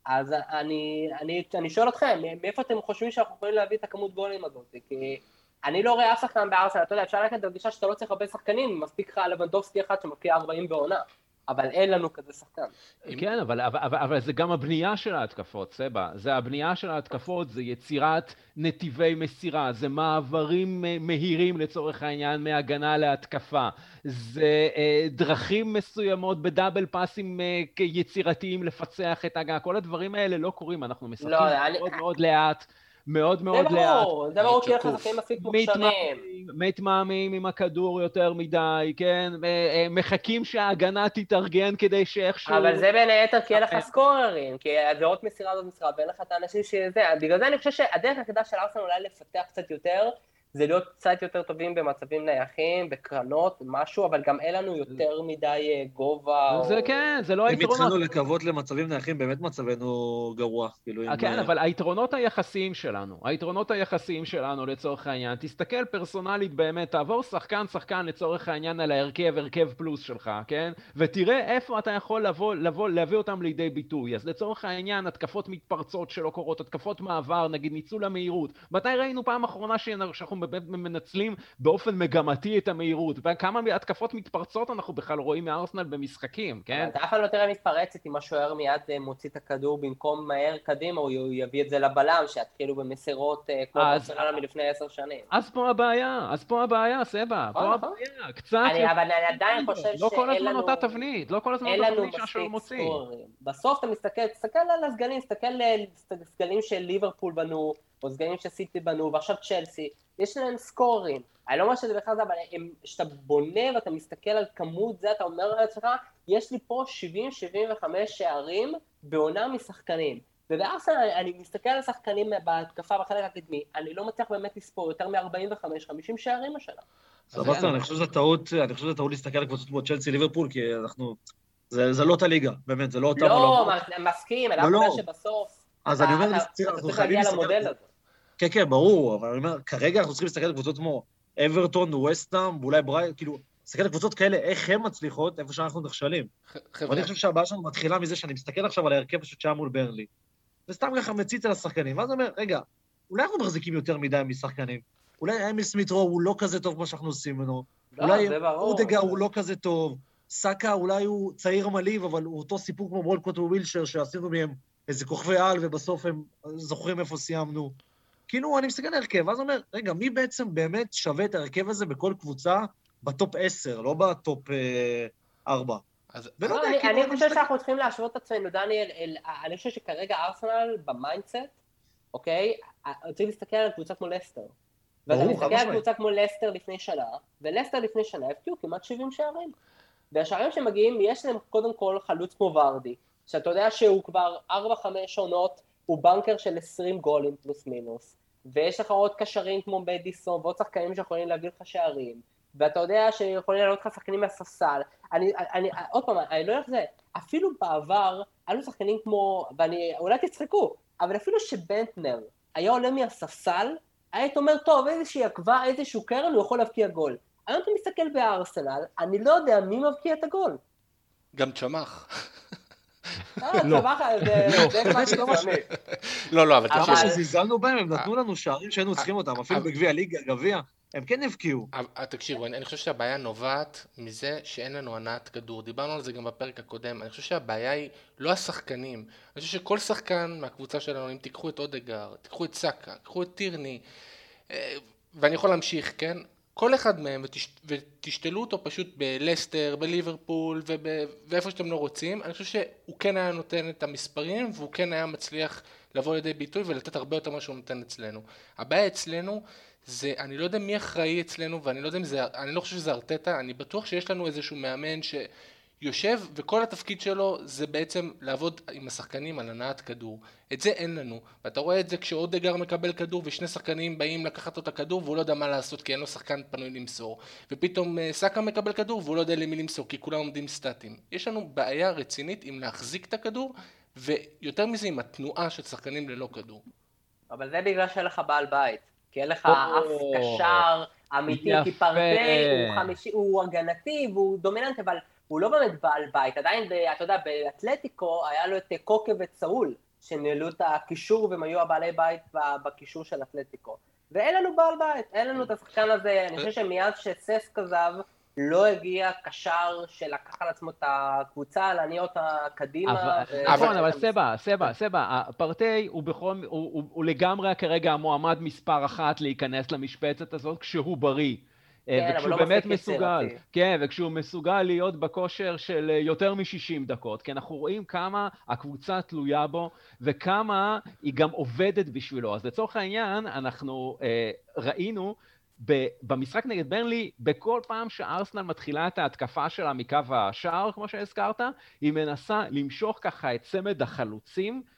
אז אני, אני, אני שואל אתכם, מאיפה אתם חושבים שאנחנו יכולים להביא את הכמות גולים הזאת? כי אני לא רואה אף שחקן בארסנל, אתה יודע, אפשר ללכת בגישה שאתה לא צריך הרבה שחקנים, מספיק לך לבנדובסקי אחד שמבקיע 40 בעונה, אבל אין לנו כזה שחקן. כן, אבל, אבל, אבל, אבל זה גם הבנייה של ההתקפות, סבא. זה הבנייה של ההתקפות, זה יצירת נתיבי מסירה, זה מעברים אה, מהירים לצורך העניין מהגנה להתקפה, זה אה, דרכים מסוימות בדאבל פאסים אה, יצירתיים לפצח את ההגנה, כל הדברים האלה לא קורים, אנחנו משחקים לא, אני- מאוד מאוד לאט. מאוד זה מאוד לאט. ברור, זה ברור כי יש. שחקנים מספיק מוכשרים. מתמהמהים עם הכדור יותר מדי, כן? אה, אה, מחכים שההגנה תתארגן כדי שאיכשהו... אבל זה בין היתר כי אין לך סקוררים, כי זה עוד מסירה זאת מסירה, ואין לך את האנשים שזה, בגלל זה אני חושב שהדרך היחידה של ארסנל אולי לפתח קצת יותר, זה להיות קצת יותר טובים במצבים נייחים, בקרנות, משהו, אבל גם אין לנו יותר מדי אה, גובה. זה או- כן, זה לא אם היתרונות. התחלנו לקוות למצבים נייחים, באמת מצבנו גרוע. כאילו, אה, אם, כן, אה, אבל היתרונות היחסיים שלנו, היתרונות היחסיים שלנו לצורך העניין, תסתכל פרסונלית באמת, תעבור שחקן שחקן לצורך העניין על ההרכב, הרכב פלוס שלך, כן? ותראה איפה אתה יכול לבוא, לבוא, להביא אותם לידי ביטוי. אז לצורך העניין, התקפות מתפרצות שלא קורות, התקפות מעבר, נגיד ניצול המהירות. מתי ראינו פעם אחרונה שאנחנו באמת מנצלים באופן מגמתי את המהירות? וכמה התקפות מתפרצות אנחנו בכלל רואים מארסנל במשחקים, כן? אתה אף פעם לא תראה מתפרצת אם השוער מיד אה, מוציא את הכדור במקום מהר קדימה, הוא יביא את זה לבלם, שיתחילו במסירות אה, כמו ברצלונה מלפני עשר שנים. אז פה הבעיה, אז פה הבעיה, סבא, פה נכון. הבעיה, קצת... אבל אני עדיין חושב לא כל שאין הזמן לנו- אותה תבנית, לא כל הזמן אותה לנו תבנית שהשוער מוציא. בסוף אתה מסתכל, תסתכל על הסגלים, תסתכל על סגלים של ליברפול בנו, או סגלים של סיטי בנו, ועכשיו צ'לסי, יש להם סקוררים. אני לא אומר שזה בכלל זה, אבל כשאתה בונה ואתה מסתכל על כמות זה, אתה אומר לעצמך, יש לי פה 70-75 שערים בעונה משחקנים. ובארסנל אני- מסתכל על השחקנים בהתקפה בחלק הקדמי, אני לא מצליח באמת לספור יותר מ-45-50 שערים השנה. סבבה, אני חושב שזו טעות, אני חושב שזו טעות להסתכל על קבוצות כמו צ'לסי ליברפול, כי אנחנו... זה זה לא אותה ליגה, באמת, זה לא אותם לא, מסכים, אני לא, רק לא. שבסוף... אז אני אומר, אנחנו חייבים להסתכל כן, כן, ברור, אבל אני אומר, כרגע אנחנו צריכים להסתכל על קבוצות כמו אברטון, ווסטהאם, ואולי בריי, כאילו, להסתכל על קבוצות כאלה, איך הן מצליחות, איפה שאנחנו נכשלים. ואני חבר'ה, חושב שהבעיה שלנו מתחילה מזה שאני מסתכל עכשיו על ההרכב פשוט שהיה מול ברנלי, וסתם ככה מציץ על השחקנים, ואז אני אומר, רגע, אולי אנחנו מחזיקים יותר מדי משחקנים. אולי אמיל סמית רו הוא לא כזה טוב כמו שאנחנו עושים ממנו. לא, אולי. אודגה הוא לא כזה טוב. סאקה אולי הוא צעיר מלהיב, אבל הוא אותו סיפור כמו וולקוט ווילשר, שעשינו מהם איזה כוכבי על, ובסוף הם זוכרים איפה סיימנו. כאילו, אני מסתכל על ההרכב, ואז אומר, רגע, מי בעצם באמת שווה את ההרכב הזה בכל קבוצה ב top 10, לא ב top אה, 4? אז ולא לא, יודע, אני- כאילו, אני אני חושב שאנחנו צריכים להשוות את עצמנו, דניאל, אל- אני חושב שכרגע ארסנל ב mindset, אוקיי? צריך להסתכל על קבוצה כמו לסטר. ואתה מסתכל על. קבוצה כמו לסטר לפני שנה, ולסטר לפני שנה הבקיעו כמעט 70 שערים. והשערים שמגיעים, יש להם קודם כל חלוץ כמו ורדי, שאתה יודע שהוא כבר 4-5 עונות, הוא בנקר של 20 גולים פלוס מינוס, ויש לך עוד קשרים כמו בדיסון ועוד שחקנים שיכולים להביא לך שערים, ואתה יודע שיכולים לעלות לך שחקנים מהספסל. אני, אני, עוד פעם, אני לא יודע איך זה, אפילו בעבר, היו שחקנים כמו, ואני, אולי תצחקו, אבל אפילו שבנטנר היה עולה מהספסל, היית אומר, טוב, איזושהי עקבה, איזשהו קרן, הוא יכול להבקיע גול. היום אתה מסתכל בארסנל, אני לא יודע מי מבקיע את הגול. גם צמח. אה, לא. לא. קיצוני. לא, לא, אבל אבל- כמה שזלזלנו בהם, הם נתנו לנו שערים שהיינו צריכים אותם, אפילו בגביע ליגה, גביע. הם כן הבקיעו. אה, תקשיבו, אני, אני חושב שהבעיה נובעת מזה שאין לנו הנעת כדור. דיברנו על זה גם בפרק הקודם. אני חושב שהבעיה היא לא השחקנים. אני חושב שכל שחקן מהקבוצה שלנו, אם תיקחו את אודגר, תיקחו את סאקה, תיקחו את טירני, אה, ואני יכול להמשיך, כן? כל אחד מהם, ותש, ותשתלו אותו פשוט בלסטר, בליברפול, ואיפה שאתם לא רוצים, אני חושב שהוא כן היה נותן את המספרים, והוא כן היה מצליח לבוא לידי ביטוי ולתת הרבה יותר ממה שהוא נותן אצלנו. הבעיה אצלנו זה, אני לא יודע מי אחראי אצלנו, ואני לא יודע אם זה, אני לא חושב שזה ארטטה, אני בטוח שיש לנו איזשהו מאמן שיושב, וכל התפקיד שלו זה בעצם לעבוד עם השחקנים על הנעת כדור. את זה אין לנו, ואתה רואה את זה כשאודגר מקבל כדור ושני שחקנים באים לקחת לו את הכדור והוא לא יודע מה לעשות כי אין לו שחקן פנוי למסור. ופתאום אה, סאקה מקבל כדור והוא לא יודע למי למסור כי כולם עומדים סטטיים. יש לנו בעיה רצינית עם להחזיק את הכדור, ויותר מזה עם התנועה של שחקנים ללא כדור. אבל זה בגלל שאין לך בעל בית. כי אין לך אף קשר אמיתי, כי פרטי הוא חמישי, הוא הגנתי והוא דומיננטי, אבל הוא לא באמת בעל בית. עדיין, אתה יודע, באתלטיקו היה לו את קוקה וצאול, שניהלו את הקישור והם היו הבעלי בית בקישור של אתלטיקו. ואין לנו בעל בית, אין לנו את השחקן הזה, אני חושב שמאז שססק עזב, לא הגיע קשר שלקח על עצמו את הקבוצה להניע אותה קדימה. נכון, אבל סבא, סבא, סבא, פרטי הוא בכל, הוא לגמרי כרגע המועמד מספר אחת להיכנס למשבצת הזאת כשהוא בריא. אה, כן, וכשהוא לא באמת מסוגל, כן, וכשהוא מסוגל להיות בכושר של אה, יותר מ-60 דקות, כי אנחנו רואים כמה הקבוצה תלויה בו וכמה היא גם עובדת בשבילו. אז לצורך העניין, אנחנו אה, ראינו במשחק נגד ברנלי, בכל פעם שארסנל מתחילה את ההתקפה שלה מקו השער, כמו שהזכרת, היא מנסה למשוך ככה את צמד החלוצים אה,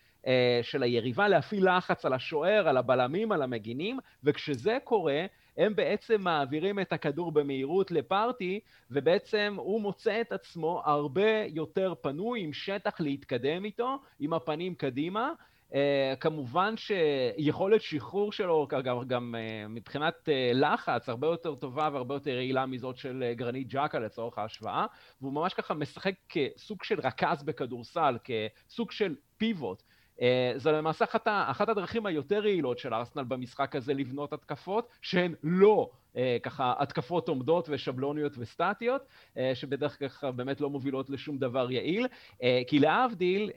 של היריבה, להפעיל לחץ על השוער, על הבלמים, על המגינים, וכשזה קורה, הם בעצם מעבירים את הכדור במהירות לפארטי, ובעצם הוא מוצא את עצמו הרבה יותר פנוי, עם שטח להתקדם איתו, עם הפנים קדימה, Uh, כמובן שיכולת שחרור שלו גם, גם uh, מבחינת uh, לחץ הרבה יותר טובה והרבה יותר יעילה מזאת של uh, גרנית ג'קה לצורך ההשוואה והוא ממש ככה משחק כסוג של רכז בכדורסל, כסוג של פיבוט. Uh, זו למעשה אחת, אחת הדרכים היותר יעילות של ארסנל במשחק הזה לבנות התקפות שהן לא אה, ככה התקפות עומדות ושבלוניות וסטטיות, אה, שבדרך כלל באמת לא מובילות לשום דבר יעיל, אה, כי להבדיל,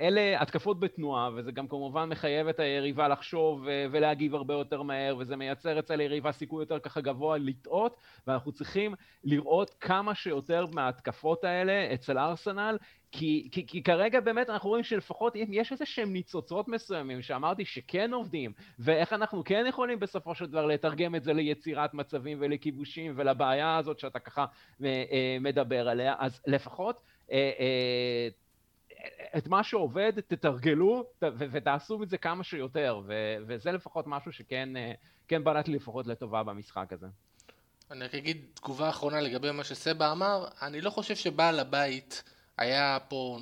אלה התקפות בתנועה, וזה גם כמובן מחייב את היריבה לחשוב ולהגיב הרבה יותר מהר, וזה מייצר אצל היריבה סיכוי יותר ככה גבוה לטעות, ואנחנו צריכים לראות כמה שיותר מההתקפות האלה אצל ארסנל כי, כי, כי כרגע באמת אנחנו רואים שלפחות אם יש איזה שהם ניצוצות מסוימים שאמרתי שכן עובדים, ואיך אנחנו כן יכולים בסופו של דבר לתרגם את זה ליצירת מצבים ולכיבושים ולבעיה הזאת שאתה ככה אה, אה, מדבר עליה, אז לפחות אה, את מה שעובד תתרגלו ותעשו את זה כמה שיותר, וזה לפחות משהו שכן כן בלט לי לפחות לטובה במשחק הזה. אני רק אגיד תגובה אחרונה לגבי מה שסבא אמר, אני לא חושב שבעל הבית היה פה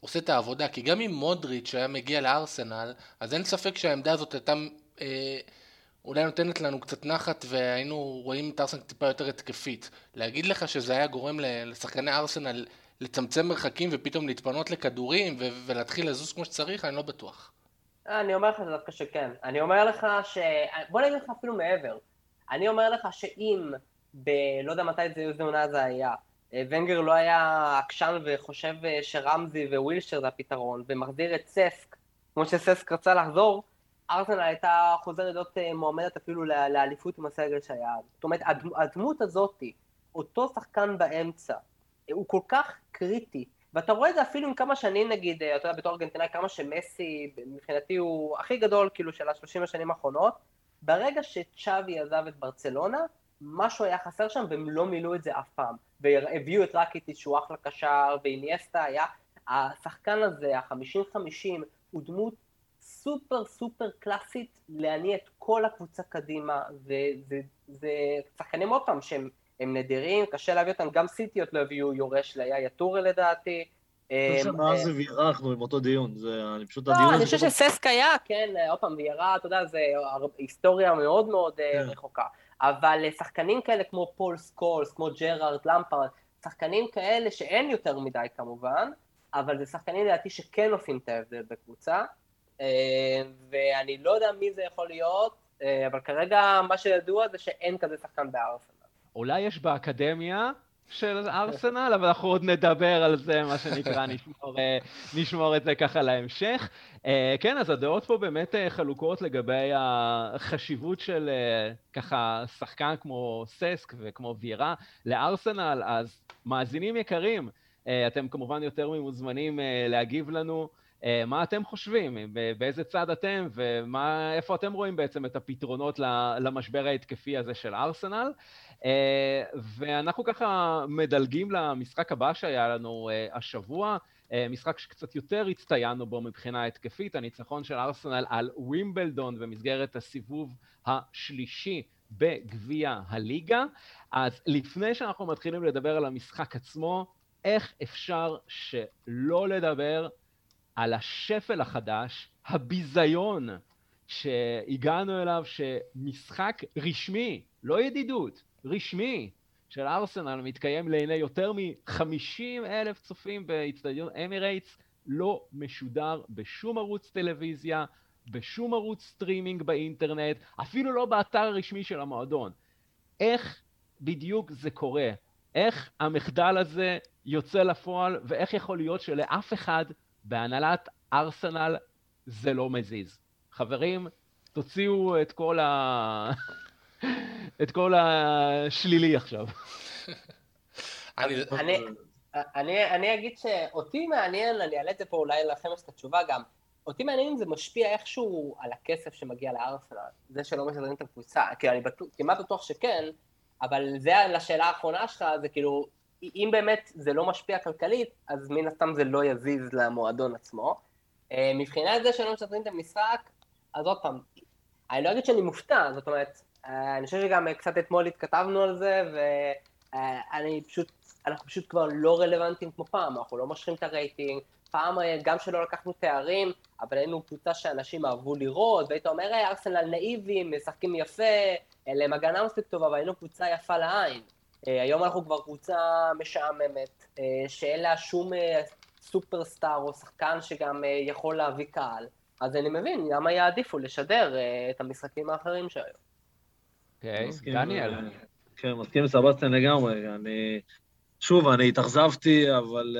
עושה את העבודה, כי גם אם מודריץ' היה מגיע לארסנל, אז אין ספק שהעמדה הזאת הייתה אה, אולי נותנת לנו קצת נחת והיינו רואים את ארסנל טיפה יותר התקפית. להגיד לך שזה היה גורם לשחקני ארסנל לצמצם מרחקים ופתאום להתפנות לכדורים ו- ולהתחיל לזוז כמו שצריך, אני לא בטוח. אני אומר לך דווקא שכן. אני אומר לך ש... בוא נגיד לך אפילו מעבר. אני אומר לך שאם, ב... לא יודע מתי זה, איזה עונה זה היה, ונגר לא היה עקשן וחושב שרמזי ווילשר זה הפתרון, ומחזיר את ססק, כמו שססק רצה לחזור, ארסנל הייתה חוזרת להיות אה, מועמדת אפילו לאליפות עם הסגל שהיה. זאת אומרת, הדמות הזאתי, אותו שחקן באמצע, הוא כל כך קריטי, ואתה רואה את זה אפילו עם כמה שנים נגיד, אתה יודע, בתור ארגנטינאי, כמה שמסי מבחינתי הוא הכי גדול כאילו של השלושים השנים האחרונות, ברגע שצ'אבי עזב את ברצלונה, משהו היה חסר שם והם לא מילאו את זה אף פעם. והביאו את רקיטיס שהוא אחלה קשר, ואיניאסטה היה, השחקן הזה, החמישים חמישים, הוא דמות סופר סופר קלאסית להניע את כל הקבוצה קדימה, וזה שחקנים עוד פעם שהם נדירים, קשה להביא אותם, גם סיטי עוד לא הביאו יורש ליאיא טורה לדעתי. אני חושב שמאז זה וירחנו עם אותו דיון, זה פשוט לא, הדיון... לא, אני חושב שססק היה, כן, עוד פעם, וירה, אתה יודע, זה היסטוריה מאוד מאוד אה, כן. רחוקה. אבל שחקנים כאלה כמו פול סקולס, כמו ג'רארד, למפארד, שחקנים כאלה שאין יותר מדי כמובן, אבל זה שחקנים לדעתי שכן עושים את ההבדל בקבוצה, אה, ואני לא יודע מי זה יכול להיות, אה, אבל כרגע מה שידוע זה שאין כזה שחקן בארסנל. אולי יש באקדמיה של ארסנל, אבל אנחנו עוד נדבר על זה, מה שנקרא, נשמור, אה, נשמור את זה ככה להמשך. אה, כן, אז הדעות פה באמת חלוקות לגבי החשיבות של ככה שחקן כמו ססק וכמו ויירה לארסנל, אז מאזינים יקרים, אתם כמובן יותר ממוזמנים להגיב לנו. אה, מה אתם חושבים, באיזה צד אתם ואיפה אתם רואים בעצם את הפתרונות למשבר ההתקפי הזה של ארסנל. אה, ואנחנו ככה מדלגים למשחק הבא שהיה לנו אה, השבוע, משחק שקצת יותר הצטיינו בו מבחינה התקפית, הניצחון של ארסנל על ווימבלדון במסגרת הסיבוב השלישי בגביע הליגה. אז לפני שאנחנו מתחילים לדבר על המשחק עצמו, איך אפשר שלא לדבר על השפל החדש, הביזיון שהגענו אליו, שמשחק רשמי, לא ידידות, רשמי, של ארסנל מתקיים לעיני יותר מ-50 אלף צופים באיצטדיון אמירייטס, לא משודר בשום ערוץ טלוויזיה, בשום ערוץ סטרימינג באינטרנט, אפילו לא באתר הרשמי של המועדון. איך בדיוק זה קורה? איך המחדל הזה יוצא לפועל, ואיך יכול להיות שלאף אחד בהנהלת ארסנל זה לא מזיז. חברים, תוציאו את כל ה... את כל השלילי עכשיו. אני, אני, אני, אני אגיד שאותי מעניין, אני אעלה את זה פה אולי לכם את התשובה גם, אותי מעניין אם זה משפיע איכשהו על הכסף שמגיע לארסנל, זה שלא משדרים את הקבוצה, כי אני בטוח, כמעט בטוח שכן, אבל זה לשאלה האחרונה שלך, זה כאילו, אם באמת זה לא משפיע כלכלית, אז מן הסתם זה לא יזיז למועדון עצמו. אה, מבחינת זה שלא משתתפים את המשחק, אז עוד פעם, אני לא אגיד שאני מופתע, זאת אומרת, אה, אני חושב שגם קצת אתמול התכתבנו על זה, ואני פשוט, אנחנו פשוט כבר לא רלוונטיים כמו פעם, אנחנו לא מושכים את הרייטינג, פעם אה, גם שלא לקחנו תארים, אבל היינו קבוצה שאנשים אהבו לראות, והיית אומר, ארסנל נאיבים, משחקים יפה, להם הגנה מספיק טובה, אבל היינו קבוצה יפה לעין. אה, היום אנחנו כבר קבוצה משעממת, אה, שאין לה שום אה, סופרסטאר או שחקן שגם יכול להביא קהל, אז אני מבין למה יעדיפו לשדר את המשחקים האחרים שהיו. אוקיי, דניאל. כן, מסכים עם סבסטיאן לגמרי. אני... שוב, אני התאכזבתי, אבל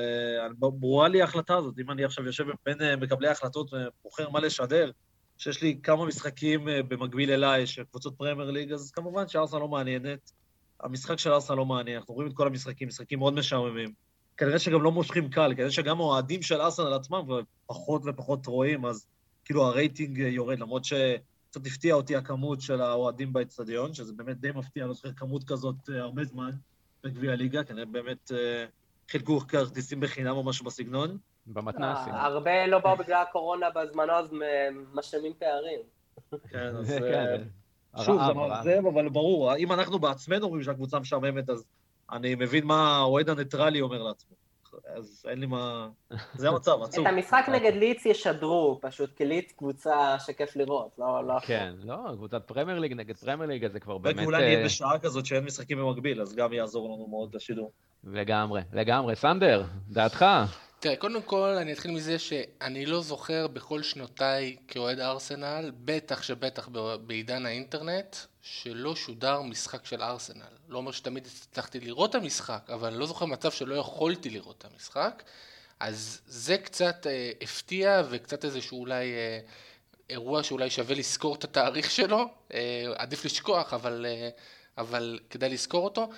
uh, ברורה לי ההחלטה הזאת. אם אני עכשיו יושב בין uh, מקבלי ההחלטות ובוחר מה לשדר, שיש לי כמה משחקים uh, במקביל אליי של קבוצות פרמייר ליג, אז כמובן שארסנל לא מעניינת. המשחק של ארסנל לא מעניין, אנחנו רואים את כל המשחקים, משחקים מאוד משעממים. כנראה שגם לא מושכים קל, כנראה שגם האוהדים של ארסנל עצמם פחות ופחות רואים, אז כאילו הרייטינג יורד, למרות שקצת הפתיע אותי הכמות של האוהדים באצטדיון, שזה באמת די מפתיע, לא זוכר כמות כזאת אה, הרבה זמן בגביע הליגה, כנראה באמת אה, חילקו כרטיסים בחינם או משהו בסגנון. במתנ"סים. אה, הרבה לא באו בגלל הקורונה בזמנו, אז משלמים פערים. כן, אז... כן. שוב, זה מאכזב, אבל ברור, אם אנחנו בעצמנו אומרים שהקבוצה משעממת, אז אני מבין מה האוהד הניטרלי אומר לעצמו. אז אין לי מה... זה המצב, עצוב. את המשחק נגד לידס ישדרו, פשוט, כי לידס קבוצה שכיף לראות, לא... לא כן, לא, קבוצת פרמייר ליג נגד פרמייר ליג, זה כבר באמת... ואולי נהיה אה, בשעה כזאת שאין משחקים במקביל, אז גם יעזור לנו מאוד לשידור. לגמרי, לגמרי. סנדר, דעתך? תראה, קודם כל אני אתחיל מזה שאני לא זוכר בכל שנותיי כאוהד ארסנל, בטח שבטח בעידן האינטרנט, שלא שודר משחק של ארסנל. לא אומר שתמיד הצלחתי לראות את המשחק, אבל אני לא זוכר מצב שלא יכולתי לראות את המשחק. אז זה קצת אה, הפתיע וקצת איזשהו אולי אה, אירוע שאולי שווה לזכור את התאריך שלו. אה, עדיף לשכוח, אבל... אה, אבל כדאי לזכור אותו.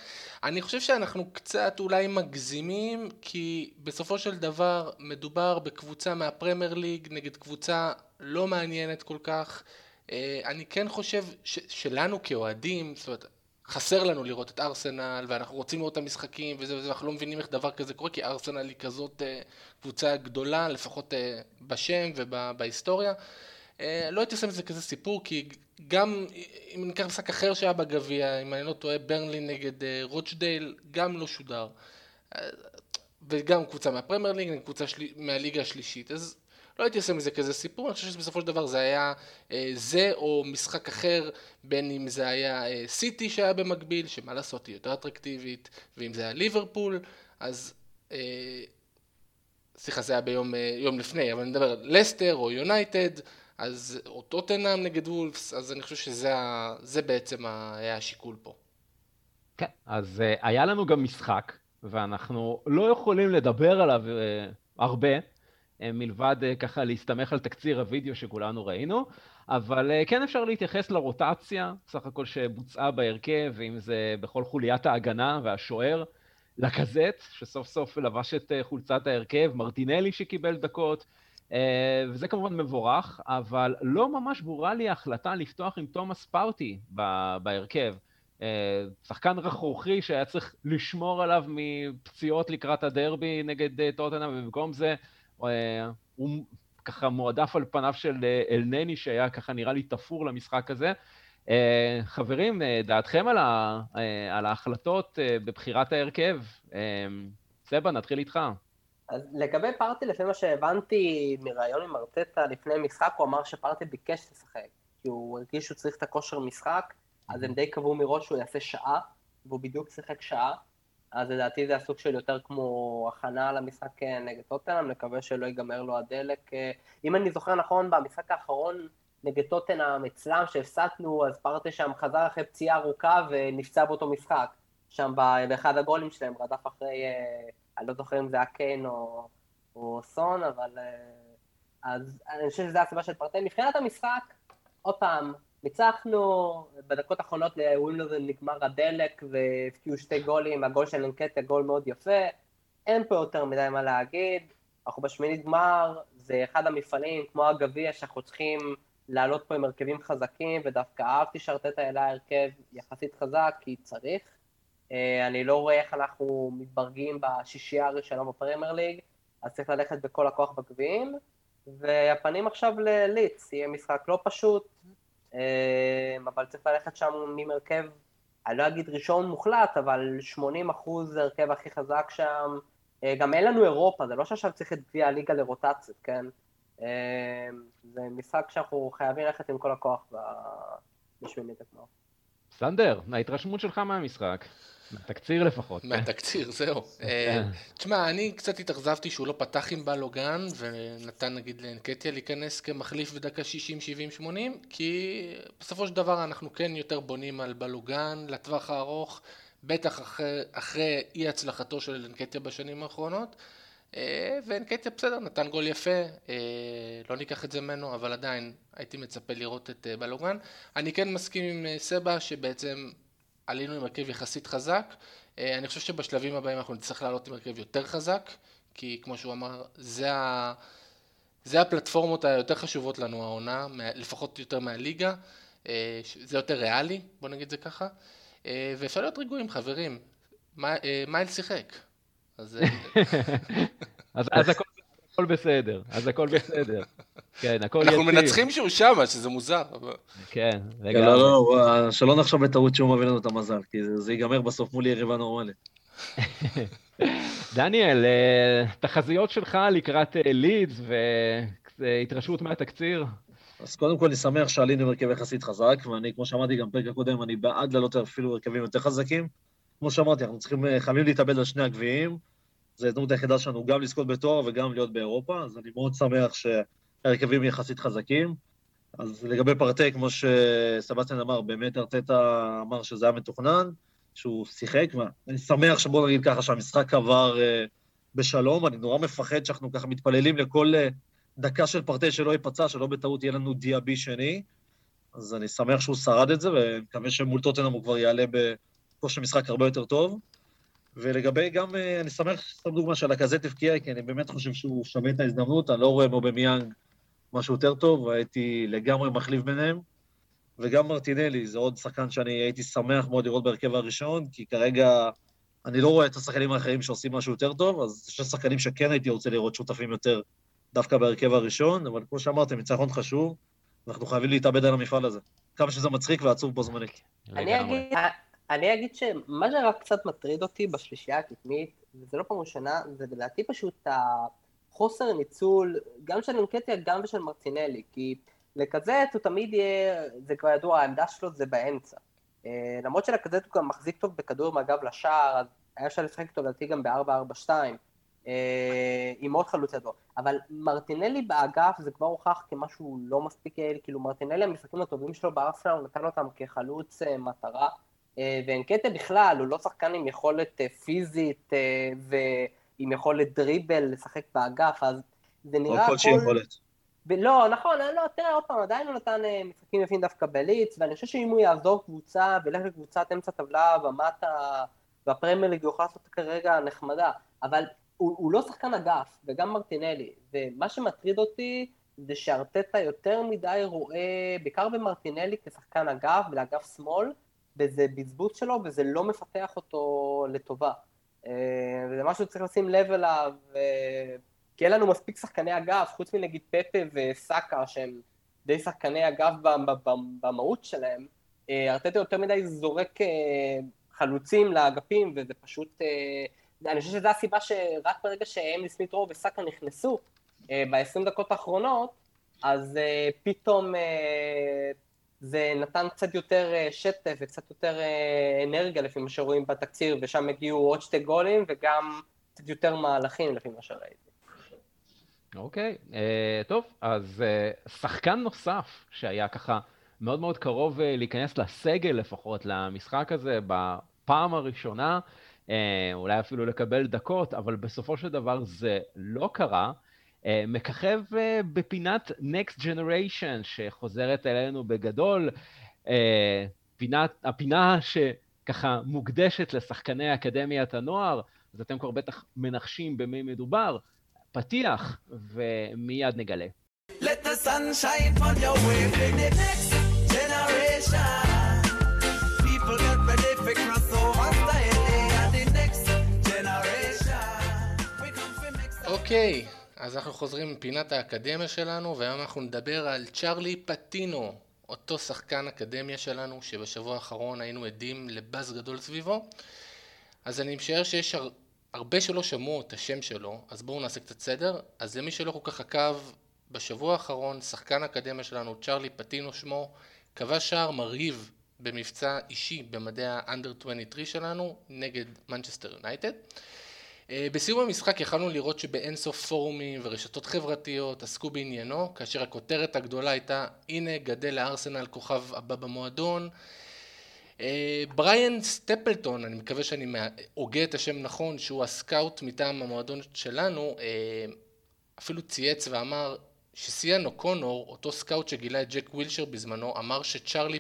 אני חושב שאנחנו קצת אולי מגזימים, כי בסופו של דבר מדובר בקבוצה מהפרמייר ליג נגד קבוצה לא מעניינת כל כך. אה, אני כן חושב ש- שלנו כאוהדים, זאת אומרת, חסר לנו לראות את ארסנל, ואנחנו רוצים לראות את המשחקים וזה וזה, ואנחנו לא מבינים איך דבר כזה קורה, כי ארסנל היא כזאת uh, קבוצה גדולה, לפחות uh, בשם ובהיסטוריה. Uh, לא הייתי עושה מזה כזה סיפור, כי גם אם ניקח משחק אחר שהיה בגביע, אם אני לא טועה, ברנלי נגד אה, רוצ'דייל, גם לא שודר. אה, וגם קבוצה מהפרמייר ליג, קבוצה של... מהליגה השלישית. אז לא הייתי עושה מזה כזה סיפור, אני חושב שבסופו של דבר זה היה אה, זה או משחק אחר, בין אם זה היה אה, סיטי שהיה במקביל, שמה לעשות היא יותר אטרקטיבית, ואם זה היה ליברפול, אז... אה, סליחה, זה היה ביום אה, לפני, אבל אני מדבר על לסטר או יונייטד, אז אותו טנאם נגד וולפס, אז אני חושב שזה בעצם היה השיקול פה. כן, אז uh, היה לנו גם משחק, ואנחנו לא יכולים לדבר עליו uh, הרבה, uh, מלבד ככה להסתמך על תקציר הוידאו שכולנו ראינו, אבל כן אפשר להתייחס לרוטציה, סך הכל שבוצעה בהרכב, אם זה בכל חוליית ההגנה והשוער, לקזט, שסוף סוף לבש את חולצת ההרכב, מרטינלי שקיבל דקות, וזה כמובן מבורך, אבל לא ממש ברורה לי ההחלטה לפתוח עם תומאס פארטי בהרכב. אה, שחקן רכרוכי שהיה צריך לשמור עליו מפציעות לקראת הדרבי נגד אה, טוטנה, ובמקום זה אה, הוא ככה מועדף על פניו של אלנני, שהיה ככה נראה לי תפור למשחק הזה. חברים, דעתכם על ההחלטות בבחירת ההרכב? סבא, נתחיל איתך. אז לגבי פרטי, לפי מה שהבנתי מראיון עם ארטטה לפני משחק, הוא אמר שפרטי ביקש לשחק, כי הוא הרגיש שהוא צריך את הכושר משחק, אז הם די קבעו מראש שהוא יעשה שעה, והוא בדיוק שיחק שעה, אז לדעתי זה הסוג של יותר כמו הכנה למשחק אה, נגד טוטנאם, נקווה שלא ייגמר לו הדלק. אה, אם אני זוכר נכון, במשחק האחרון נגד טוטנאם אצלם שהפסדנו, אז פרטה שם חזר אחרי פציעה ארוכה ונפצע באותו משחק. שם באחד הגולים שלהם, רדף אחרי, אה, אני לא זוכר אם זה היה קיין או, או סון, אבל... אז אני חושב שזו הסיבה של פרטה. מבחינת המשחק, עוד פעם, ניצחנו, בדקות האחרונות לווימלדון נגמר הדלק והפקיעו שתי גולים, הגול של אנקטיה גול מאוד יפה, אין פה יותר מדי מה להגיד, אנחנו בשמינית גמר, זה אחד המפעלים כמו הגביע שאנחנו צריכים לעלות פה עם הרכבים חזקים, ודווקא אהבתי שארטטה העלה הרכב יחסית חזק, כי צריך. אה, אני לא רואה איך אנחנו מתברגים בשישייה הראשונה בפרמייר ליג, אז צריך ללכת בכל הכוח בגביעים, והפנים עכשיו לליץ, יהיה משחק לא פשוט, אמ, אבל צריך ללכת שם עם הרכב, אני לא אגיד ראשון מוחלט, אבל 80 אחוז זה הרכב הכי חזק שם. אה, גם אין לנו אירופה, זה לא שעכשיו צריך את גביע הליגה לרוטציות, כן? זה משחק שאנחנו חייבים ללכת עם כל הכוח בשמינית הגמר. סנדר, ההתרשמות שלך מהמשחק. מהתקציר לפחות. מהתקציר, זהו. כן. אה, תשמע, אני קצת התאכזבתי שהוא לא פתח עם בלוגן, ונתן נגיד לאנקטיה להיכנס כמחליף בדקה 60, 70, 80, כי בסופו של דבר אנחנו כן יותר בונים על בלוגן לטווח הארוך, בטח אחרי, אחרי אי הצלחתו של אנקטיה בשנים האחרונות. אה, ואנקטיה בסדר, נתן גול יפה, אה, לא ניקח את זה ממנו, אבל עדיין הייתי מצפה לראות את בלוגן. אני כן מסכים עם סבא שבעצם עלינו עם הרכב יחסית חזק, אה, אני חושב שבשלבים הבאים אנחנו נצטרך לעלות עם הרכב יותר חזק, כי כמו שהוא אמר, זה, ה... זה הפלטפורמות היותר חשובות לנו העונה, לפחות יותר מהליגה, אה, זה יותר ריאלי, בוא נגיד זה ככה, אה, ואפשר להיות רגועים חברים, מייל שיחק. אז, אז, אז הכל, הכל בסדר, אז הכל בסדר. כן, הכל יציב. אנחנו מנצחים שהוא שם, שזה מוזר. כן, רגע. לא, לא, לא, שלא נחשוב בטעות שהוא מביא לנו את המזל, כי זה ייגמר בסוף מול יריבה נורמלית. דניאל, אה, תחזיות שלך לקראת אה, לידס והתרשמות מהתקציר? אז קודם כל אני שמח שעלינו עם הרכב יחסית חזק, ואני, כמו שאמרתי גם בפרק הקודם, אני בעד לעלות אפילו הרכבים יותר חזקים. כמו שאמרתי, אנחנו צריכים, אה, חייבים להתאבד על שני הגביעים. זו ההזדמנות היחידה שלנו גם לזכות בתואר וגם להיות באירופה, אז אני מאוד שמח ש... הרכבים יחסית חזקים. אז לגבי פרטי, כמו שסבסטיאן אמר, באמת ארטטה אמר שזה היה מתוכנן, שהוא שיחק, ואני שמח שבוא נגיד ככה שהמשחק עבר uh, בשלום, אני נורא מפחד שאנחנו ככה מתפללים לכל uh, דקה של פרטי שלא ייפצע, שלא בטעות יהיה לנו דיאבי שני, אז אני שמח שהוא שרד את זה, ומקווה שמול טוטנאם הוא כבר יעלה בכושר משחק הרבה יותר טוב. ולגבי גם, uh, אני שמח, סתם דוגמה של הקזט הבקיע, כי אני באמת חושב שהוא שווה את ההזדמנות, אני לא רואה בו במיאנג משהו יותר טוב, והייתי לגמרי מחליף ביניהם. וגם מרטינלי, זה עוד שחקן שאני הייתי שמח מאוד לראות בהרכב הראשון, כי כרגע אני לא רואה את השחקנים האחרים שעושים משהו יותר טוב, אז יש שחקנים שכן הייתי רוצה לראות שותפים יותר דווקא בהרכב הראשון, אבל כמו שאמרתם, ניצחון חשוב, ואנחנו חייבים להתאבד על המפעל הזה. כמה שזה מצחיק ועצוב בו זמנית. אני אגיד, אני אגיד שמה שרק קצת מטריד אותי בשלישייה הקדמית, וזה לא פעם ראשונה, זה לדעתי פשוט חוסר ניצול, גם של אנקטיה, גם של מרצינלי, כי לקזט הוא תמיד יהיה, זה כבר ידוע, העמדה שלו זה באמצע. אה, למרות שלקזט הוא גם מחזיק טוב בכדור עם הגב לשער, אז היה אפשר לשחק איתו לדעתי גם ב-4-4-2, אה, עם עוד חלוץ ידוע. אבל מרטינלי באגף זה כבר הוכח כמשהו לא מספיק יעיל, כאילו מרטינלי המשחקים הטובים שלו בארסנל הוא נתן אותם כחלוץ אה, מטרה, ואנקטה בכלל הוא לא שחקן עם יכולת פיזית ועם יכולת דריבל לשחק באגף, אז זה נראה הכל... שיכולת. לא, נכון, לא, תראה, עוד פעם, עדיין הוא נתן משחקים יפים דווקא בליץ, ואני חושב שאם הוא יעזור קבוצה וילך לקבוצת אמצע טבלה ומטה, והפרמייר ליג יוכל לעשות כרגע נחמדה, אבל הוא, הוא לא שחקן אגף, וגם מרטינלי, ומה שמטריד אותי זה שארטטה יותר מדי רואה, בעיקר במרטינלי כשחקן אגף ולאגף שמאל, וזה בזבוז שלו וזה לא מפתח אותו לטובה. אה, וזה משהו שצריך לשים לב אליו, אה, כי אין לנו מספיק שחקני אגף, חוץ מנגיד פפה וסאקה שהם די שחקני אגף במהות שלהם, אה, ארטטה יותר מדי זורק חלוצים לאגפים וזה פשוט אני חושב שזו הסיבה שרק ברגע שאמלי סמית רו וסאקה נכנסו אה, ב-20 דקות האחרונות, אז פתאום זה נתן קצת יותר אה, שטף וקצת יותר אה, אנרגיה לפי מה שרואים בתקציר, ושם הגיעו עוד שתי גולים וגם קצת יותר מהלכים לפי מה שראיתי. אוקיי, okay, uh, טוב, אז uh, שחקן נוסף שהיה ככה מאוד מאוד קרוב uh, להיכנס לסגל לפחות למשחק הזה בפעם הראשונה, אה, אולי אפילו לקבל דקות, אבל בסופו של דבר זה לא קרה. אה, מככב אה, בפינת Next Generation שחוזרת אלינו בגדול, פינת, הפינה שככה מוקדשת לשחקני אקדמיית הנוער, אז אתם כבר בטח מנחשים במי מדובר, פתיח, ומיד נגלה. Let the sunshine on your way, the next generation. People get ready for crossover style. אוקיי, אז אנחנו חוזרים מפינת האקדמיה שלנו, והיום אנחנו נדבר על צ'רלי פטינו, אותו שחקן אקדמיה שלנו, שבשבוע האחרון היינו עדים לבאז גדול סביבו. אז אני משער שיש הר... הרבה שלא שמעו את השם שלו, אז בואו נעשה קצת סדר. אז למי שלא כל כך עקב, בשבוע האחרון שחקן האקדמיה שלנו, צ'רלי פטינו שמו, כבש שער מרהיב במבצע אישי במדעי האנדר 23 שלנו נגד מנצ'סטר יונייטד. אה, בסיום המשחק יכלנו לראות שבאינסוף פורומים ורשתות חברתיות עסקו בעניינו, כאשר הכותרת הגדולה הייתה הנה גדל לארסנל כוכב הבא במועדון. אה, בריאן סטפלטון, אני מקווה שאני הוגה את השם נכון, שהוא הסקאוט מטעם המועדון שלנו, אה, אפילו צייץ ואמר ששון אוקונור, אותו סקאוט שגילה את ג'ק ווילשר בזמנו, אמר שצ'ארלי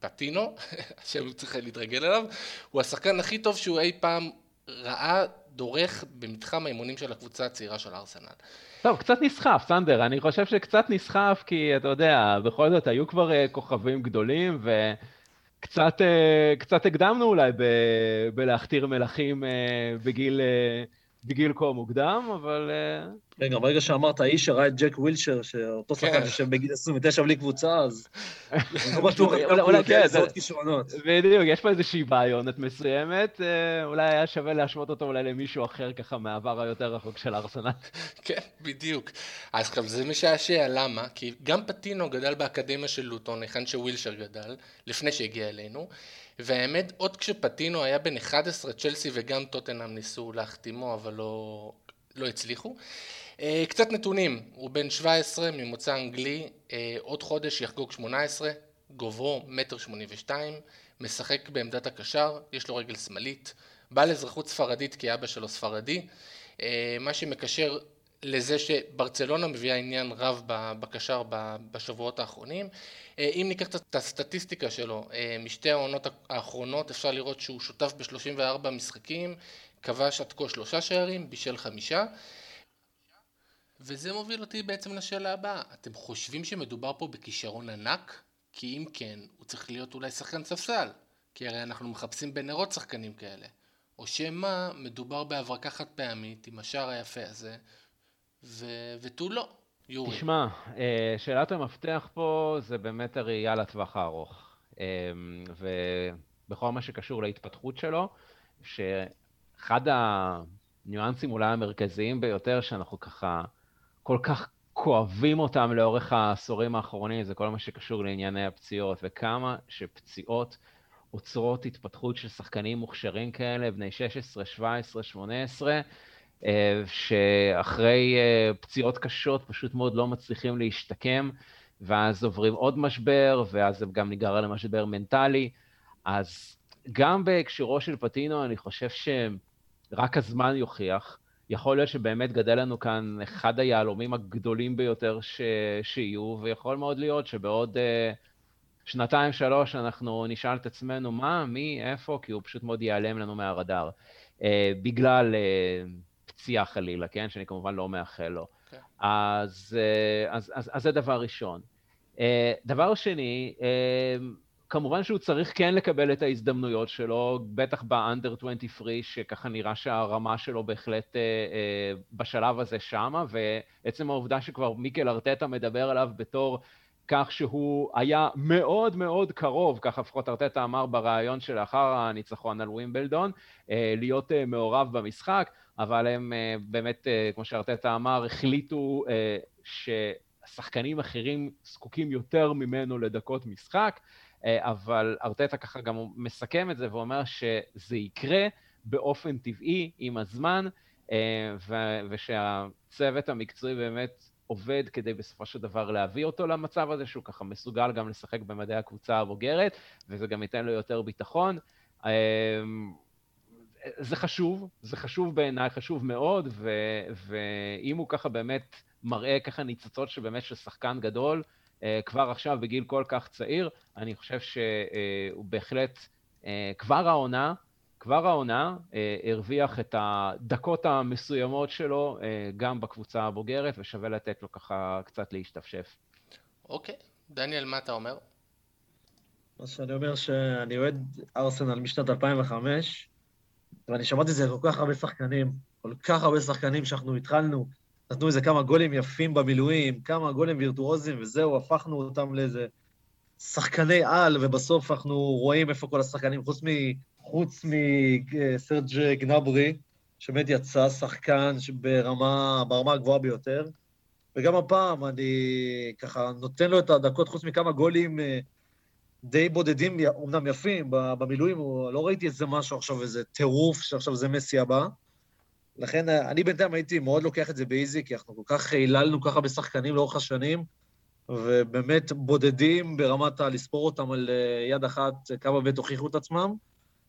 פטינו, שהוא צריך להתרגל אליו, הוא השחקן הכי טוב שהוא אי פעם ראה דורך במתחם האימונים של הקבוצה הצעירה של ארסנל. טוב, קצת נסחף, סנדר, אני חושב שקצת נסחף, כי אתה יודע, בכל זאת היו כבר uh, כוכבים גדולים, וקצת uh, הקדמנו אולי ב- בלהכתיר מלכים uh, בגיל, בגיל כה מוקדם, אבל... Uh, רגע, ברגע שאמרת האיש שראה את ג'ק ווילשר, שאותו כן. שחקן יושב בגיל 29 בלי קבוצה, אז לא בטוח אולי כן, זה עוד כישרונות. בדיוק, יש פה איזושהי בעיונת מסוימת, אה, אולי היה שווה להשוות אותו אולי למישהו אחר ככה מהעבר היותר רחוק של ארסנט. כן, בדיוק. אז עכשיו זה משעשע, למה? כי גם פטינו גדל באקדמיה של לוטון, היכן שווילשר גדל, לפני שהגיע אלינו. והאמת, עוד כשפטינו היה בן 11, צ'לסי וגם טוטנאם ניסו להחתימו, אבל לא, לא הצליחו. אה, קצת נתונים, הוא בן 17 ממוצא אנגלי, אה, עוד חודש יחגוג 18, גוברו מטר 82, משחק בעמדת הקשר, יש לו רגל שמאלית, בעל אזרחות ספרדית כי אבא שלו ספרדי, אה, מה שמקשר לזה שברצלונה מביאה עניין רב בקשר בשבועות האחרונים. אם ניקח את הסטטיסטיקה שלו, משתי העונות האחרונות אפשר לראות שהוא שותף ב-34 משחקים, כבש עד כה שלושה שערים, בישל חמישה. וזה מוביל אותי בעצם לשאלה הבאה, אתם חושבים שמדובר פה בכישרון ענק? כי אם כן, הוא צריך להיות אולי שחקן ספסל, כי הרי אנחנו מחפשים בנרות שחקנים כאלה. או שמא מדובר בהברקה חד פעמית עם השער היפה הזה, ותו לא. יורי. תשמע, אה, שאלת המפתח פה זה באמת הראייה לטווח הארוך. אה, ובכל מה שקשור להתפתחות שלו, שאחד הניואנסים אולי המרכזיים ביותר שאנחנו ככה כל כך כואבים אותם לאורך העשורים האחרונים, זה כל מה שקשור לענייני הפציעות, וכמה שפציעות אוצרות התפתחות של שחקנים מוכשרים כאלה, בני 16, 17, 18, שאחרי אה, פציעות קשות פשוט מאוד לא מצליחים להשתקם, ואז עוברים עוד משבר, ואז גם ניגרר למשבר מנטלי. אז גם בהקשרו של פטינו, אני חושב שרק הזמן יוכיח. יכול להיות שבאמת גדל לנו כאן אחד היהלומים הגדולים ביותר ש... שיהיו, ויכול מאוד להיות שבעוד uh, שנתיים, שלוש, אנחנו נשאל את עצמנו מה, מי, איפה, כי הוא פשוט מאוד ייעלם לנו מהרדאר. Uh, בגלל uh, פציעה חלילה, כן? שאני כמובן לא מאחל לו. Okay. כן. אז, uh, אז, אז, אז זה דבר ראשון. Uh, דבר שני, uh, כמובן שהוא צריך כן לקבל את ההזדמנויות שלו, בטח באנדר 23, שככה נראה שהרמה שלו בהחלט אה, אה, בשלב הזה שמה, ועצם העובדה שכבר מיקל ארטטה מדבר עליו בתור כך שהוא היה מאוד מאוד קרוב, ככה לפחות ארטטה אמר בריאיון שלאחר הניצחון על ווימבלדון, אה, להיות אה, מעורב במשחק, אבל הם אה, באמת, כמו שארטטה אמר, החליטו ששחקנים אחרים זקוקים יותר ממנו לדקות משחק. אבל ארטטה ככה גם מסכם את זה ואומר שזה יקרה באופן טבעי עם הזמן, ושהצוות המקצועי באמת עובד כדי בסופו של דבר להביא אותו למצב הזה, שהוא ככה מסוגל גם לשחק במדעי הקבוצה הבוגרת, וזה גם ייתן לו יותר ביטחון. אה, זה חשוב, זה חשוב בעיניי, חשוב מאוד, ואם הוא ככה באמת מראה ככה ניצוצות שבאמת של שחקן גדול, אה, כבר עכשיו בגיל כל כך צעיר, אני חושב שהוא בהחלט אה, כבר העונה, כבר העונה אה, הרוויח את הדקות המסוימות שלו גם בקבוצה הבוגרת, ושווה לתת לו ככה קצת להשתפשף. אוקיי. דניאל, מה אתה אומר? מה שאני אומר שאני אוהד ארסנל משנת 2005, ואני שמעתי את זה כל כך הרבה שחקנים, כל כך הרבה שחקנים שאנחנו התחלנו נתנו איזה כמה גולים יפים במילואים, כמה גולים וירטואוזים, וזהו, הפכנו אותם לאיזה שחקני על, ובסוף אנחנו רואים איפה כל השחקנים, חוץ, מ, חוץ מסרג' גנברי, שבאמת יצא שחקן ברמה, ברמה הגבוהה ביותר. וגם הפעם אני ככה נותן לו את הדקות, חוץ מכמה גולים אה, די בודדים, אמנם יפים, במילואים, לא ראיתי איזה משהו עכשיו, איזה טירוף שעכשיו זה מסי הבא. לכן אה, אני בינתיים הייתי מאוד לוקח את זה באיזי, כי אנחנו כל כך היללנו ככה בשחקנים לאורך השנים, ובאמת בודדים ברמת הלספור אותם על אה, יד אחת כמה באמת הוכיחו את עצמם.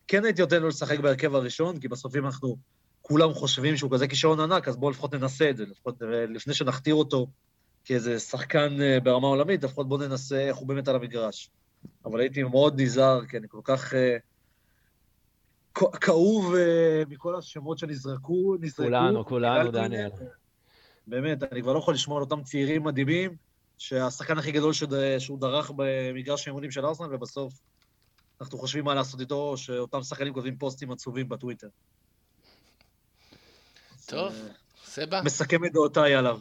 כן הייתי נותן לו לשחק בהרכב הראשון, כי בסוף אם אנחנו כולם חושבים שהוא כזה כישרון ענק, אז בואו לפחות ננסה את זה, לפחות אה, לפני שנכתיר אותו כאיזה שחקן ברמה עולמית, לפחות בואו ננסה איך הוא באמת על המגרש. אבל הייתי מאוד נזהר, כי אני כל כך... כאוב אה, מכל השמות שנזרקו. כולנו, כולנו, דניאל. באמת, אני כבר לא יכול לשמוע על אותם צעירים מדהימים, שהשחקן הכי גדול שהוא דרך במגרש האימונים של ארסנל, ובסוף אנחנו חושבים מה לעשות איתו, שאותם שחקנים כותבים פוסטים עצובים בטוויטר. טוב, אה, סבא. מסכם את דעותיי עליו.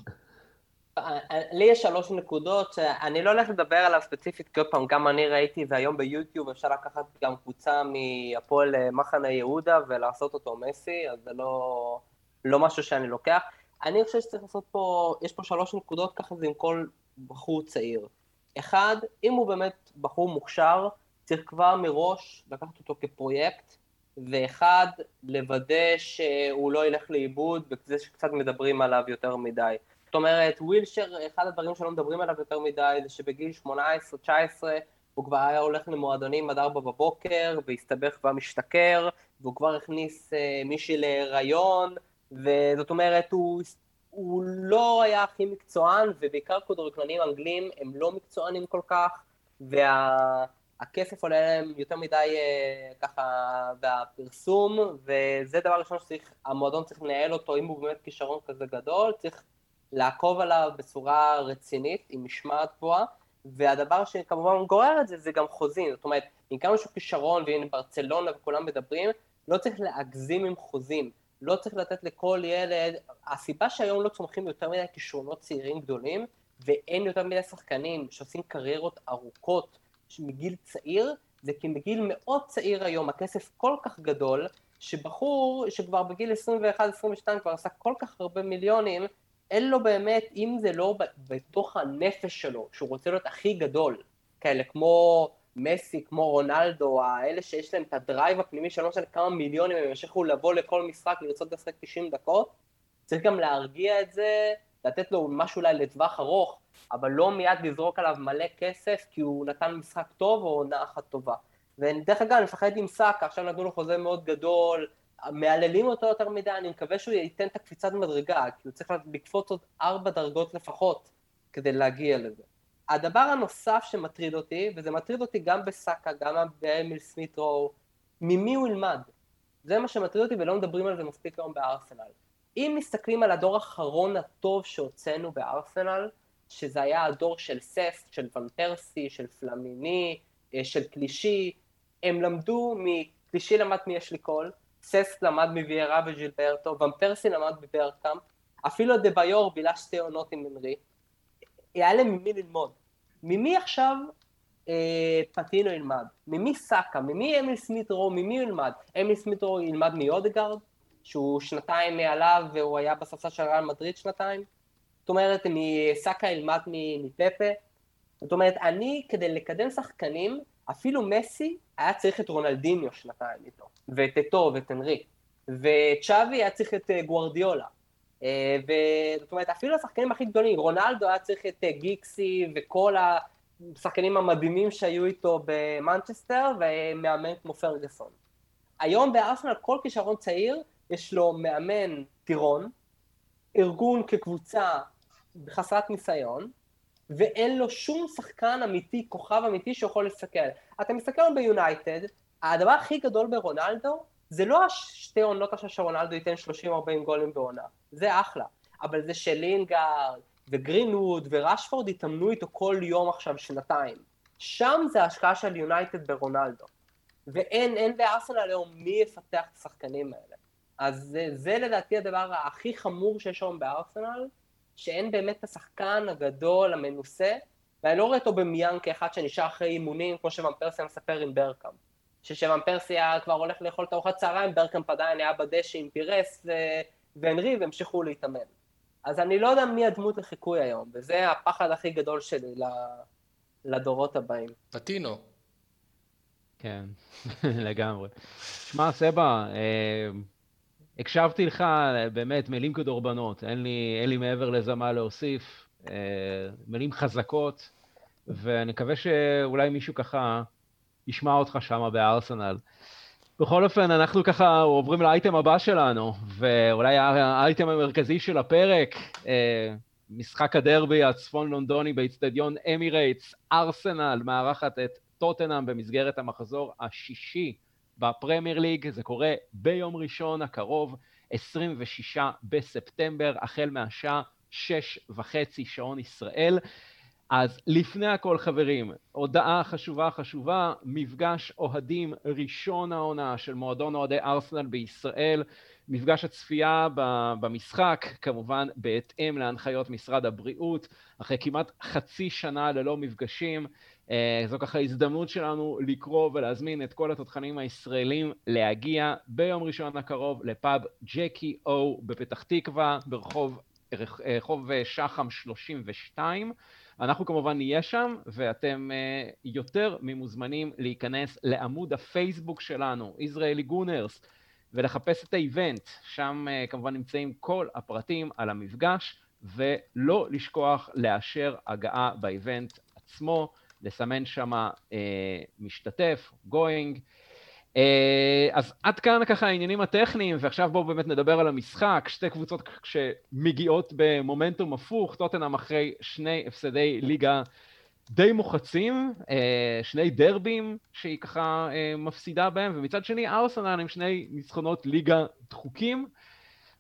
לי יש שלוש נקודות, שאני לא הולך לדבר עליו ספציפית, כי עוד פעם, גם אני ראיתי, והיום ביוטיוב אפשר לקחת גם קבוצה מהפועל אה, מחנה יהודה ולעשות אותו מסי, אז זה לא, לא משהו שאני לוקח. אני חושב שצריך לעשות פה, יש פה שלוש נקודות, ככה זה עם כל בחור צעיר. אחד, אם הוא באמת בחור מוכשר, צריך כבר מראש לקחת אותו כפרויקט, ואחד, לוודא שהוא לא ילך לאיבוד, וזה שקצת מדברים עליו יותר מדי. זאת אומרת, ווילשר, אחד הדברים שלא מדברים עליו יותר מדי זה שבגיל 18-19 הוא כבר היה הולך למועדונים עד 4 בבוקר והסתבך במשתכר והוא כבר הכניס אה, מישהי להיריון וזאת אומרת הוא, הוא לא היה הכי מקצוען ובעיקר כדורגלנים אנגלים הם לא מקצוענים כל כך והכסף וה, עולה להם יותר מדי אה, ככה בפרסום וזה דבר ראשון שהמועדון צריך לנהל אותו אם הוא באמת כישרון כזה גדול צריך לעקוב עליו בצורה רצינית, עם משמעת גבוהה, והדבר שכמובן גורר את זה, זה גם חוזים. זאת אומרת, עם כמה שהוא כישרון, והנה ברצלונה וכולם מדברים, לא צריך להגזים עם חוזים. לא צריך לתת לכל ילד, הסיבה שהיום לא צומחים יותר מדי כישרונות צעירים גדולים, ואין יותר מדי שחקנים שעושים קריירות ארוכות מגיל צעיר, זה כי בגיל מאוד צעיר היום הכסף כל כך גדול, שבחור שכבר בגיל 21-22 כבר עשה כל כך הרבה מיליונים, אין לו באמת, אם זה לא בתוך הנפש שלו, שהוא רוצה להיות הכי גדול, כאלה כמו מסי, כמו רונלדו, האלה שיש להם את הדרייב הפנימי של לא משנה כמה מיליונים, הם ימשיכו לבוא לכל משחק לרצות לשחק 90 דקות, צריך גם להרגיע את זה, לתת לו משהו אולי לטווח ארוך, אבל לא מיד לזרוק עליו מלא כסף כי הוא נתן משחק טוב או עונה אחת טובה. ודרך אגב, אני מפחד עם סאקה, עכשיו נתנו לו חוזה מאוד גדול, מהללים אותו יותר מדי, אני מקווה שהוא ייתן את הקפיצת מדרגה, כי הוא צריך לקפוץ עוד ארבע דרגות לפחות כדי להגיע לזה. הדבר הנוסף שמטריד אותי, וזה מטריד אותי גם בסאקה, גם באמיל סמית' רו, ממי הוא ילמד. זה מה שמטריד אותי ולא מדברים על זה מספיק היום בארסנל. אם מסתכלים על הדור האחרון הטוב שהוצאנו בארסנל, שזה היה הדור של ססק, של ון של פלמיני, אה, של קלישי, הם למדו, מקלישי למד מאשלי קול, ססק למד מוויירה וג'ילברטו, ון למד בברקאמפ, אפילו דה ביור בילה שתי עונות עם מנרי, היה להם ממי ללמוד. ממי עכשיו אה, פטינו ילמד? ממי סאקה? ממי אמיל סמית'רו? ממי הוא ילמד? אמיל סמית'רו ילמד מאודגרד, שהוא שנתיים מעליו והוא היה בספסל של ריאל מדריד שנתיים? זאת אומרת, מסאקה ילמד מפפה? זאת אומרת, אני, כדי לקדם שחקנים, אפילו מסי היה צריך את רונלדיניו שנתיים איתו, ואת אתו ואת אנרי, וצ'אבי היה צריך את אה, גוארדיולה. אה, וזאת אומרת, אפילו השחקנים הכי גדולים, רונלדו היה צריך את אה, גיקסי וכל השחקנים המדהימים שהיו איתו במנצ'סטר, ומאמן כמו פרגוסון. היום בארסנל כל כישרון צעיר, יש לו מאמן טירון, ארגון כקבוצה חסרת ניסיון, ואין לו שום שחקן אמיתי, כוכב אמיתי שיכול להסתכל. אתה מסתכל ביונייטד, הדבר הכי גדול ברונלדו, זה לא השתי עונות עכשיו שרונלדו ייתן 30-40 גולים בעונה, זה אחלה, אבל זה שלינגארד וגרינווד וראשפורד התאמנו איתו כל יום עכשיו שנתיים. שם זה ההשקעה של יונייטד ברונלדו. ואין, אין בארסנל היום מי יפתח את השחקנים האלה. אז זה, זה לדעתי הדבר הכי חמור שיש היום בארסנל, שאין באמת את השחקן הגדול, המנוסה, ואני לא רואה אותו במיאן כאחד שנשאר אחרי אימונים, כמו שוואן פרסיה מספר עם ברקאם. ששוואן פרסיה כבר הולך לאכול את ארוחת צהריים, ברקאם עדיין היה בדשא עם פירס ו... והנרי והמשיכו להתאמן. אז אני לא יודע מי הדמות לחיקוי היום, וזה הפחד הכי גדול שלי לדורות הבאים. פטינו. כן, לגמרי. שמע, סבא, אה, הקשבתי לך באמת מילים כדורבנות, אין לי, אין לי מעבר לזה מה להוסיף, אה, מילים חזקות, ואני מקווה שאולי מישהו ככה ישמע אותך שם בארסנל. בכל אופן, אנחנו ככה עוברים לאייטם הבא שלנו, ואולי האייטם המרכזי של הפרק, אה, משחק הדרבי הצפון לונדוני באיצטדיון אמירייטס, ארסנל מארחת את טוטנאם במסגרת המחזור השישי בפרמייר ליג, זה קורה ביום ראשון הקרוב, 26 בספטמבר, החל מהשעה שש וחצי שעון ישראל. אז לפני הכל חברים, הודעה חשובה חשובה, מפגש אוהדים ראשון העונה של מועדון אוהדי ארסנל בישראל, מפגש הצפייה במשחק, כמובן בהתאם להנחיות משרד הבריאות, אחרי כמעט חצי שנה ללא מפגשים, זו ככה הזדמנות שלנו לקרוא ולהזמין את כל התותחנים הישראלים להגיע ביום ראשון הקרוב לפאב ג'קי או בפתח תקווה, ברחוב רחוב שחם 32. אנחנו כמובן נהיה שם, ואתם יותר ממוזמנים להיכנס לעמוד הפייסבוק שלנו, ישראלי גונרס, ולחפש את האיבנט, שם כמובן נמצאים כל הפרטים על המפגש, ולא לשכוח לאשר הגעה באיבנט עצמו, לסמן שם uh, משתתף, going, אה, אז עד כאן ככה העניינים הטכניים, ועכשיו בואו באמת נדבר על המשחק. שתי קבוצות שמגיעות במומנטום הפוך, טוטנאם אחרי שני הפסדי ליגה די מוחצים, אה, שני דרבים שהיא ככה אה, מפסידה בהם, ומצד שני ארסנל עם שני ניצחונות ליגה דחוקים.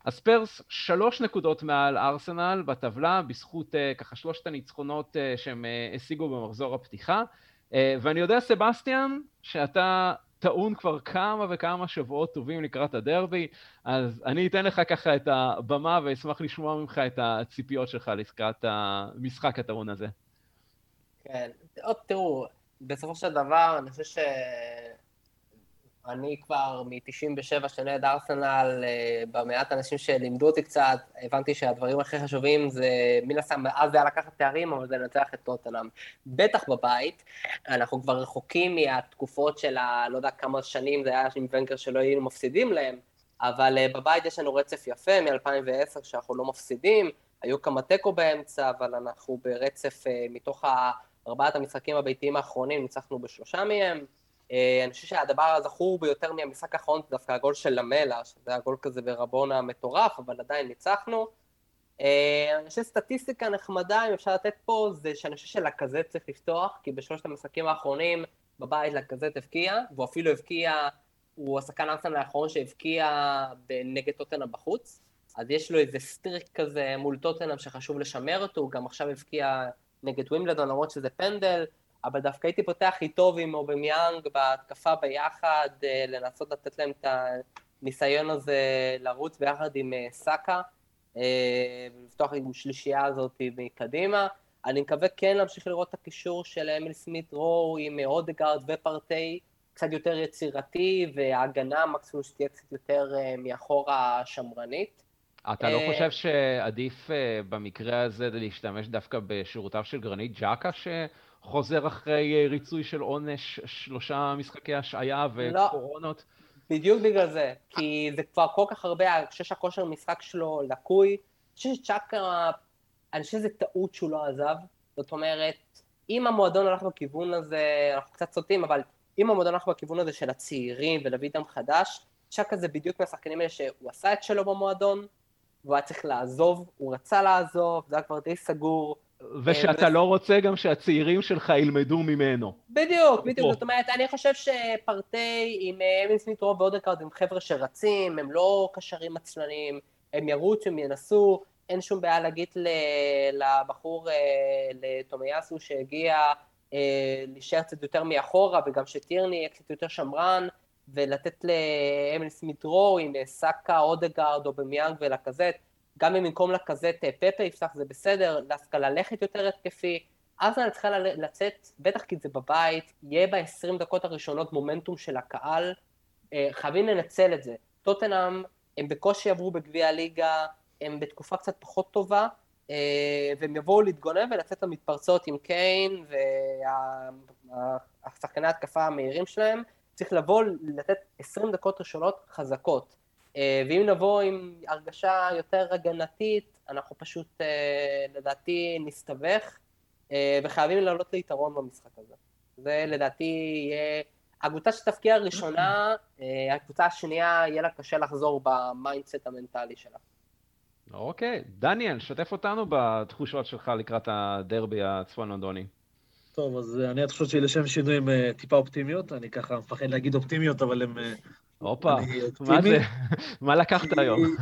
הספרס שלוש נקודות מעל ארסנל בטבלה, בזכות ככה שלושת הניצחונות שהם השיגו במחזור הפתיחה. ואני יודע, סבסטיאן, שאתה טעון כבר כמה וכמה שבועות טובים לקראת הדרבי, אז אני אתן לך ככה את הבמה ואשמח לשמוע ממך את הציפיות שלך לקראת המשחק הטעון הזה. כן, עוד תראו, בסופו של דבר, אני חושב אני כבר מ-97 שנה את ארסנל, אה, במעט אנשים שלימדו אותי קצת, הבנתי שהדברים הכי חשובים זה, מן הסתם, אז זה היה לקחת תארים, אבל זה לנצח את טוטנאם. בטח בבית, אנחנו כבר רחוקים מהתקופות של ה... לא יודע כמה שנים זה היה עם ונקר שלא היינו מפסידים להם, אבל אה, בבית יש לנו רצף יפה מ-2010 שאנחנו לא מפסידים, היו כמה תיקו באמצע, אבל אנחנו ברצף מתוך ארבעת המשחקים הביתיים האחרונים, ניצחנו בשלושה מהם. אה, אני חושב שהדבר הזכור ביותר מהמשחק האחרון זה דווקא הגול של למלה, שזה הגול כזה ברבונה מטורף, אבל עדיין ניצחנו. אה, אני חושב סטטיסטיקה נחמדה, אם אפשר לתת פה, זה שאני חושב שלקזט צריך לפתוח, כי בשלושת המשחקים האחרונים בבית לקזט הבקיע, והוא אפילו הבקיע, הוא השחקן ארסנל האחרון שהבקיע נגד טוטנאם בחוץ, אז יש לו איזה streak כזה מול טוטנאם שחשוב לשמר אותו, הוא גם עכשיו הבקיע נגד ווימלדון, למרות שזה פנדל, אבל דווקא הייתי פותח איתו ועם אובמיאנג בהתקפה ביחד, אה, לנסות לתת להם את הניסיון הזה לרוץ ביחד עם אה, סאקה, אה, ולפתוח עם שלישייה הזאת מקדימה. אני מקווה כן להמשיך לראות את הקישור של אמיל סמית רו עם אודגרד ופארטיי, קצת יותר יצירתי, וההגנה מקסימום שתהיה קצת יותר מאחורה שמרנית. אתה לא חושב שעדיף במקרה הזה להשתמש דווקא בשירותיו של גרנית ג'קה, חוזר אחרי אה, ריצוי של עונש, שלושה משחקי השעיה לא. וקורונות? לא, בדיוק בגלל זה, כי זה כבר כל כך הרבה, אני חושב שהכושר משחק שלו לקוי, אני חושב שצ'אקה, אני חושב שזה טעות שהוא לא עזב, זאת אומרת, אם המועדון הלך בכיוון הזה, אנחנו קצת סוטים, אבל אם המועדון הלך בכיוון הזה של הצעירים ולהביא דם חדש, צ'אקה זה בדיוק מהשחקנים האלה שהוא עשה את שלו במועדון, והוא היה צריך לעזוב, הוא רצה לעזוב, זה היה כבר די סגור, ושאתה אה, לא רוצה גם שהצעירים שלך ילמדו ממנו. בדיוק, בדיוק. זאת אומרת, אני חושב שפרטי עם אה, אבין סמית רוב ואודקארד הם חבר'ה שרצים, הם לא קשרים עצלניים, הם ירוצו, הם ינסו, אין שום בעיה להגיד לבחור, אה, לתומיאסו שהגיע, להישאר קצת יותר מאחורה, וגם שטירני יהיה קצת יותר שמרן, ולתת לאמיל סמית רו עם סאקה, אודגרד או במיאנג ולקזט, גם אם במקום לקזט פפה יפתח זה בסדר, דווקא ללכת יותר התקפי, אני צריכה לצאת, בטח כי זה בבית, יהיה ב-20 דקות הראשונות מומנטום של הקהל, אה, חייבים לנצל את זה. טוטנאם, הם בקושי עברו בגביע הליגה, הם בתקופה קצת פחות טובה, אה, והם יבואו להתגונן ולצאת למתפרצות עם קיין והשחקני ההתקפה המהירים שלהם, צריך לבוא לתת 20 דקות ראשונות חזקות. אה, ואם נבוא עם הרגשה יותר הגנתית, אנחנו פשוט אה, לדעתי נסתבך, אה, וחייבים לעלות ליתרון במשחק הזה. זה לדעתי יהיה... הקבוצה שתבקיע הראשונה, הקבוצה השנייה יהיה לה קשה לחזור ב mindset המנטלי שלה. אוקיי, דניאל, שתף אותנו בתחושות שלך לקראת הדרבי הצפון לונדוני. טוב, אז אני התחושות שלי לשם שינוי עם טיפה אופטימיות, אני ככה מפחד להגיד אופטימיות, אבל הן הופה, מה זה? מה לקחת היום?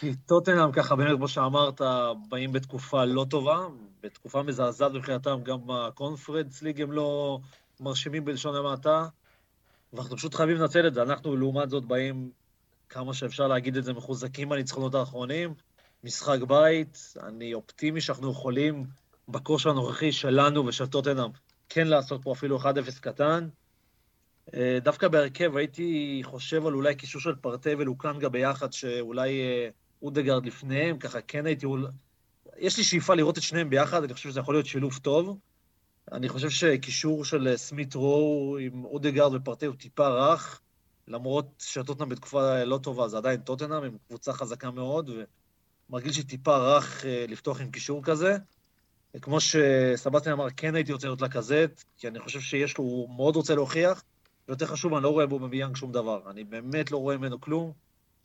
כי טוטנאם ככה, באמת, כמו שאמרת, באים בתקופה לא טובה, בתקופה מזעזעת מבחינתם, גם בקונפרנס ליג הם לא מרשימים בלשון המעטה, ואנחנו פשוט חייבים לנצל את זה. אנחנו, לעומת זאת, באים, כמה שאפשר להגיד את זה, מחוזקים בניצחונות האחרונים, משחק בית, אני אופטימי שאנחנו יכולים, בכושר הנוכחי שלנו ושל טוטנאם, כן לעשות פה אפילו 1-0 קטן. אה, דווקא בהרכב הייתי חושב על אולי קישור של פרטי ולוקנגה ביחד, שאולי אה, אודגרד לפניהם, ככה כן הייתי... יש לי שאיפה לראות את שניהם ביחד, אני חושב שזה יכול להיות שילוב טוב. אני חושב שקישור של אה, סמית רו עם אודגרד ופרטי הוא טיפה רך, למרות שהטוטנאם בתקופה לא טובה, זה עדיין טוטנאם, עם קבוצה חזקה מאוד, ומרגיש לי טיפה רך לפתוח עם קישור כזה. כמו שסבסטין אמר, כן הייתי רוצה לראות לקזט, כי אני חושב שיש לו, הוא מאוד רוצה להוכיח. ויותר חשוב, אני לא רואה בו בביאנג שום דבר. אני באמת לא רואה ממנו כלום,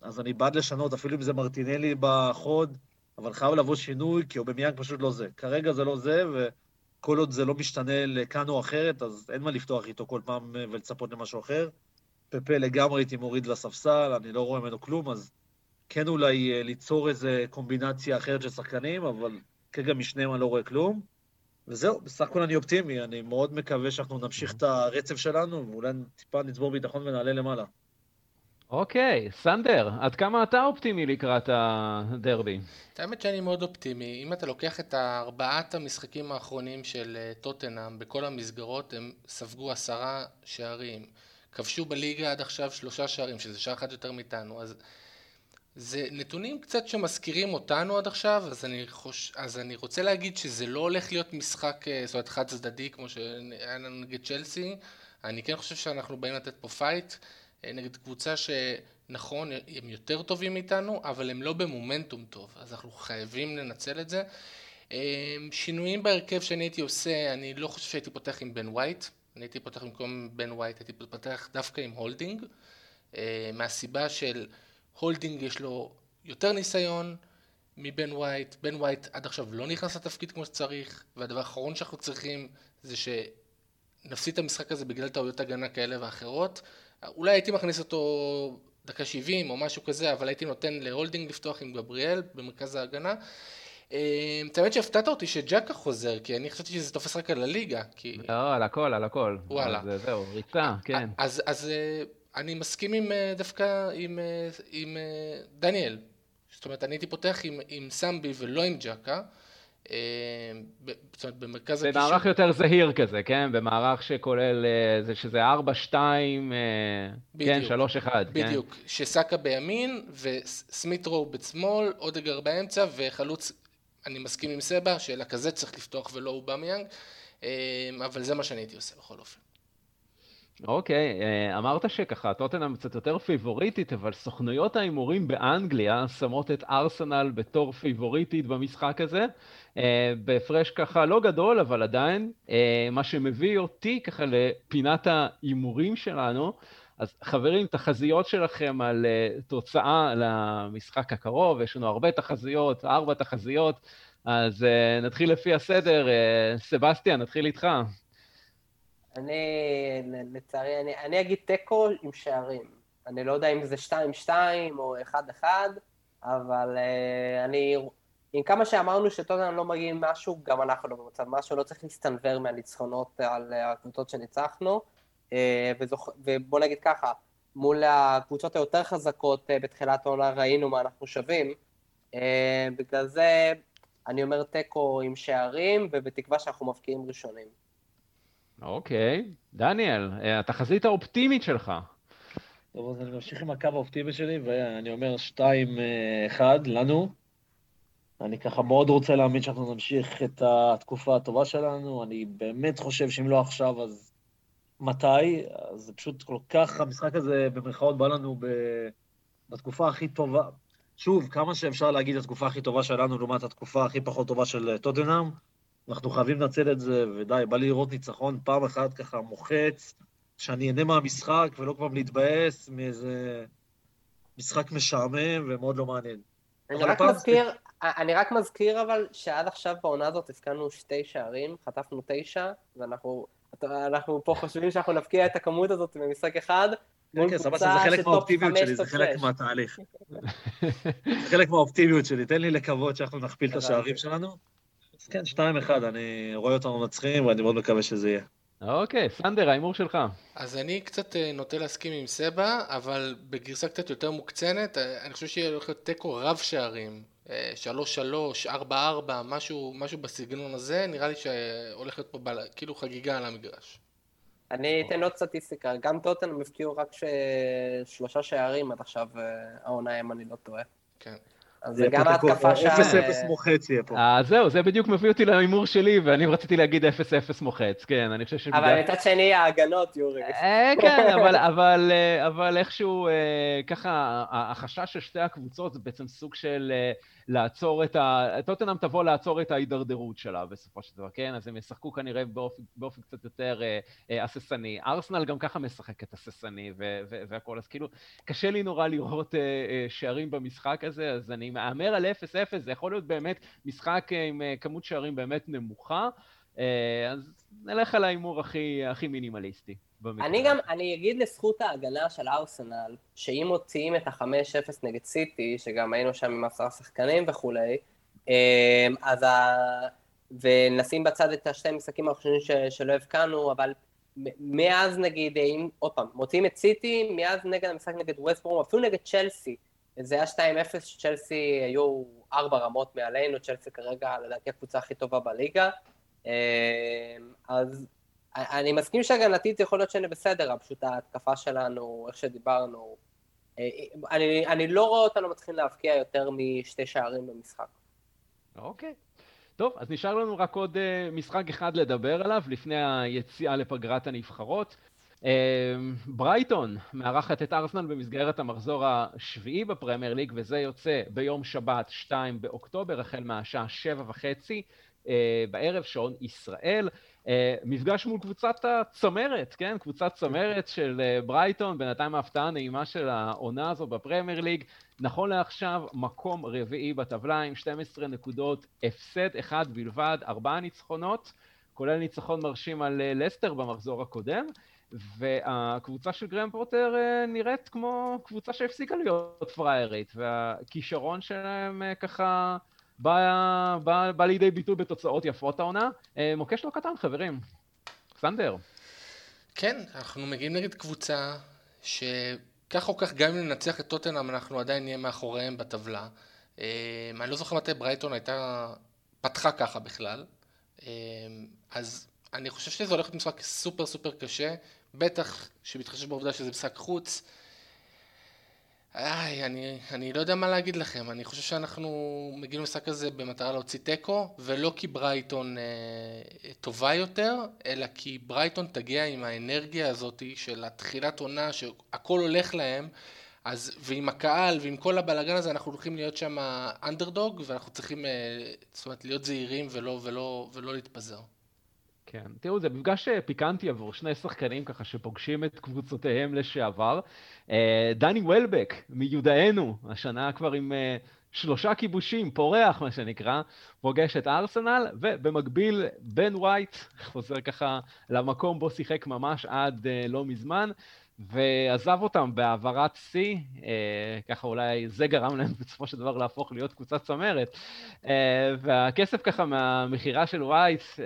אז אני בעד לשנות, אפילו אם זה מרטינלי בחוד, אבל חייב לבוא שינוי, כי הוא במיאנג פשוט לא זה. כרגע זה לא זה, וכל עוד זה לא משתנה לכאן או אחרת, אז אין מה לפתוח איתו כל פעם ולצפות למשהו אחר. פפה לגמרי הייתי מוריד לספסל, אני לא רואה ממנו כלום, אז כן אולי אה, ליצור איזה קומבינציה אחרת של שחקנים, אבל כרגע משניהם אני לא רואה כלום. וזהו, בסך הכל אני אופטימי, אני מאוד מקווה שאנחנו נמשיך את הרצף שלנו, ואולי טיפה נצבור ביטחון ונעלה למעלה. אוקיי, סנדר, עד כמה אתה אופטימי לקראת הדרבי? האמת שאני מאוד אופטימי. אם אתה לוקח את ארבעת המשחקים האחרונים של אה, טוטנאם בכל המסגרות, הם ספגו עשרה שערים. כבשו בליגה עד עכשיו שלושה שערים, שזה שער אחד יותר מאיתנו, אז זה נתונים קצת שמזכירים אותנו עד עכשיו, אז אני, חוש... אז אני רוצה להגיד שזה לא הולך להיות משחק, אה, זאת אומרת, חד צדדי, כמו שהיה לנו נגד צ'לסי, אני כן חושב שאנחנו באים לתת פה fight אה, נגד קבוצה שנכון, הם יותר טובים מאיתנו, אבל הם לא במומנטום טוב, אז אנחנו חייבים לנצל את זה. אה, שינויים בהרכב שאני הייתי עושה, אני לא חושב שהייתי פותח עם בן ווייט, אני הייתי פותח במקום בן ווייט, הייתי פותח דווקא עם הולדינג, מהסיבה של הולדינג יש לו יותר ניסיון מבן ווייט, בן ווייט עד עכשיו לא נכנס לתפקיד כמו שצריך, והדבר האחרון שאנחנו צריכים זה שנפסיד את המשחק הזה בגלל טעויות הגנה כאלה ואחרות. אולי הייתי מכניס אותו דקה 70 או משהו כזה, אבל הייתי נותן להולדינג לפתוח עם גבריאל במרכז ההגנה. אה, את האמת שהפתעת אותי שג'קה חוזר, כי אני חשבתי שזה תופס רק על הליגה. כי... לא, על הכל, על הכל. וואלה. זהו, ריצה, כן. אז, אז אה, אני מסכים עם, אה, דווקא עם, אה, עם אה, דניאל. זאת אומרת, אני הייתי פותח עם, עם סמבי ולא עם ג'קה. זאת אומרת, במרכז הקישור... במערך יותר זהיר כזה, כן? במערך שכולל, זה שזה 4, 2, כן, 3, 1, כן? בדיוק. שסאקה בימין וסמיטרו בשמאל, אודגר באמצע וחלוץ, אני מסכים עם סבא, שלקזט צריך לפתוח ולא אובמיאנג, אבל זה מה שאני הייתי עושה בכל אופן. אוקיי, אה, אמרת שככה טוטנאם קצת יותר פיבוריטית, אבל סוכנויות ההימורים באנגליה שמות את ארסנל בתור פיבוריטית במשחק הזה, אה, בהפרש ככה לא גדול, אבל עדיין, אה, מה שמביא אותי ככה לפינת ההימורים שלנו. אז חברים, תחזיות שלכם על תוצאה למשחק הקרוב, יש לנו הרבה תחזיות, ארבע תחזיות, אז נתחיל לפי הסדר. סבסטיאן, נתחיל איתך. אני, לצערי, אני, אני אגיד תיקו עם שערים. אני לא יודע אם זה 2-2 או 1-1, אבל uh, אני, עם כמה שאמרנו שטוטנאם לא מגיעים משהו, גם אנחנו לא במצב משהו, לא צריך להסתנוור מהניצחונות על הקבוצות שניצחנו. Uh, וזוכ... ובוא נגיד ככה, מול הקבוצות היותר חזקות uh, בתחילת העונה ראינו מה אנחנו שווים. Uh, בגלל זה אני אומר תיקו עם שערים, ובתקווה שאנחנו מבקיעים ראשונים. אוקיי. דניאל, אה, התחזית האופטימית שלך. טוב, אז אני ממשיך עם הקו האופטימי שלי, ואני אומר 2-1 לנו. אני ככה מאוד רוצה להאמין שאנחנו נמשיך את התקופה הטובה שלנו. אני באמת חושב שאם לא עכשיו, אז מתי? אז זה פשוט כל כך, המשחק הזה במרכאות בא לנו ב... בתקופה הכי טובה. שוב, כמה שאפשר להגיד התקופה הכי טובה שלנו לעומת התקופה הכי פחות טובה של טוטנאם, אנחנו חייבים לנצל את זה, ודי, בא לי לראות ניצחון פעם אחת ככה מוחץ, שאני אהנה מהמשחק ולא כבר להתבאס מאיזה משחק משעמם ומאוד לא מעניין. אני רק מזכיר, זה... אני רק מזכיר אבל שעד עכשיו בעונה הזאת הפקענו שתי שערים, חטפנו תשע, ואנחנו אנחנו פה חושבים שאנחנו נפקיע את הכמות הזאת במשחק אחד. כן, כן, סבבה, זה חלק מהאופטימיות שלי, זה חלק מהתהליך. זה חלק מהאופטימיות שלי, תן לי לקוות שאנחנו נכפיל את השערים שלנו. כן, 2-1, אני רואה אותנו מנצחים ואני מאוד מקווה שזה יהיה. אוקיי, סנדר, ההימור שלך. אז אני קצת אה, נוטה להסכים עם סבא, אבל בגרסה קצת יותר מוקצנת, אה, אני חושב שיהיה הולך להיות תיקו רב שערים. 3-3, אה, 4-4, משהו, משהו בסגנון הזה, נראה לי שהולך להיות פה בל... כאילו חגיגה על המגרש. אני אתן עוד סטטיסטיקה, גם טוטן הפקיעו רק ש... שלושה שערים עד עכשיו העונה, אם אני לא טועה. כן. אז זה גם ההתקפה שם... 0-0 מוחץ יהיה פה. אה, זהו, זה בדיוק מביא אותי להימור שלי, ואני רציתי להגיד 0-0 מוחץ, כן, אני חושב ש... אבל מצד שני ההגנות, יורי. אה, כן, אבל איכשהו, אה, ככה, החשש של שתי הקבוצות זה בעצם סוג של לעצור את ה... טוטנאם תבוא לעצור את ההידרדרות שלה בסופו של דבר, כן? אז הם ישחקו כנראה באופן, באופן קצת יותר אה, הססני. ארסנל גם ככה משחקת הססני והכול, אז כאילו, קשה לי נורא לראות אה, אה, שערים במשחק הזה, אז אני מהמר על 0-0, זה יכול להיות באמת משחק אה, עם אה, כמות שערים באמת נמוכה, אה, אז נלך על ההימור הכי, הכי מינימליסטי. אני גם, אני אגיד לזכות ההגנה של ארסנל, שאם מוציאים את ה-5-0 נגד סיטי, שגם היינו שם עם עשרה שחקנים וכולי, אמ, אז ה... ונשים בצד את השתי משחקים האחרונים שלא הבקענו, אבל מאז נגיד, אם, עוד פעם, מוציאים את סיטי, מאז נגד המשחק נגד ווסטבורם, אפילו נגד צ'לסי, זה היה 2-0, צ'לסי היו ארבע רמות מעלינו, צ'לסי כרגע לדעתי הקבוצה הכי טובה בליגה, אמ, אז אני מסכים שהגנתית יכול להיות שאני בסדר, פשוט ההתקפה שלנו, איך שדיברנו, אה, אני, אני לא רואה אותנו מתחילים להבקיע יותר משתי שערים במשחק. אוקיי. טוב, אז נשאר לנו רק עוד uh, משחק אחד לדבר עליו לפני היציאה לפגרת הנבחרות. Uh, ברייטון מארחת את ארסנל במסגרת המחזור השביעי בפרמייר ליג, וזה יוצא ביום שבת 2 באוקטובר, החל מהשעה שבע וחצי בערב, שעון ישראל. אה, מפגש מול קבוצת הצמרת, כן? קבוצת צמרת של אה, ברייטון, בינתיים ההפתעה הנעימה של העונה הזו בפרמייר ליג. נכון לעכשיו, מקום רביעי בטבלה עם 12 נקודות, הפסד אחד בלבד, ארבעה ניצחונות, כולל ניצחון מרשים על אה, לסטר במחזור הקודם. והקבוצה של גרם פרוטר נראית כמו קבוצה שהפסיקה להיות פריירית, והכישרון שלהם ככה בא, בא, בא לידי ביטוי בתוצאות יפות העונה. אה, מוקש לא קטן, חברים. סנדר. כן, אנחנו מגיעים נגד קבוצה שכך או כך, גם אם ננצח את טוטנאם, אנחנו עדיין נהיה מאחוריהם בטבלה. אה, אני לא זוכר מתי ברייטון הייתה, פתחה ככה בכלל. אה, אז אני חושב שזה הולך להיות משחק סופר סופר קשה, בטח שמתחשב בעובדה שזה משחק חוץ. איי, אני, אני לא יודע מה להגיד לכם, אני חושב שאנחנו מגיעים למשחק הזה במטרה להוציא תיקו, ולא כי ברייטון אה, טובה יותר, אלא כי ברייטון תגיע עם האנרגיה הזאת של התחילת עונה, שהכל הולך להם, אז, ועם הקהל ועם כל הבלאגן הזה, אנחנו הולכים להיות שם אנדרדוג, ואנחנו צריכים, אה, זאת אומרת, להיות זהירים ולא, ולא, ולא להתפזר. כן, תראו, זה מפגש אה, פיקנטי עבור שני שחקנים ככה שפוגשים את קבוצותיהם לשעבר. אה, דני וולבק, מיודענו, השנה כבר עם אה, שלושה כיבושים, פורח מה שנקרא, פוגש את ארסנל, ובמקביל בן וייט חוזר ככה למקום בו שיחק ממש עד לא מזמן. ועזב אותם בהעברת שיא, אה, ככה אולי זה גרם להם בסופו של דבר להפוך להיות קבוצת צמרת. אה, והכסף ככה מהמכירה של וייס אה,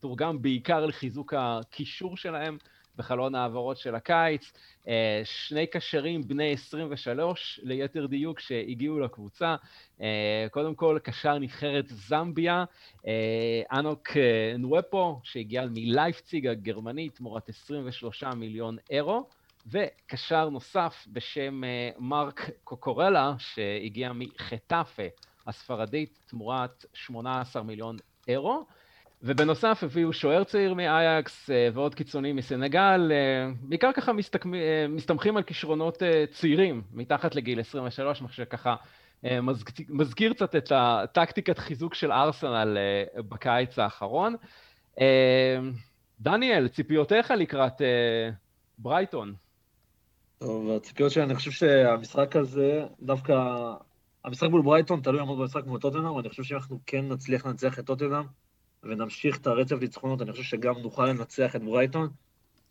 תורגם בעיקר לחיזוק הקישור שלהם בחלון העברות של הקיץ. אה, שני קשרים בני 23 ליתר דיוק שהגיעו לקבוצה. אה, קודם כל, קשר נבחרת זמביה, אה, אנוק נוופו, שהגיע מלייפציג הגרמנית תמורת 23 מיליון אירו. וקשר נוסף בשם אה, מרק קוקורלה, שהגיע מחטאפה הספרדית תמורת 18 מיליון אירו. ובנוסף הביאו שוער צעיר מאייקס אה, ועוד קיצונים מסנגל, אה, בעיקר ככה. מסתמכים על כישרונות צעירים מתחת לגיל 23, מה שככה מזכיר קצת את הטקטיקת חיזוק של ארסנל בקיץ האחרון. דניאל, ציפיותיך לקראת ברייטון? טוב, הציפיות שלי, אני חושב שהמשחק הזה, דווקא, המשחק מול ברייטון תלוי לעמוד במשחק מול טוטנאם, אני חושב שאם אנחנו כן נצליח לנצח את טוטנאם, ונמשיך את הרצף ניצחונות, אני חושב שגם נוכל לנצח את ברייטון.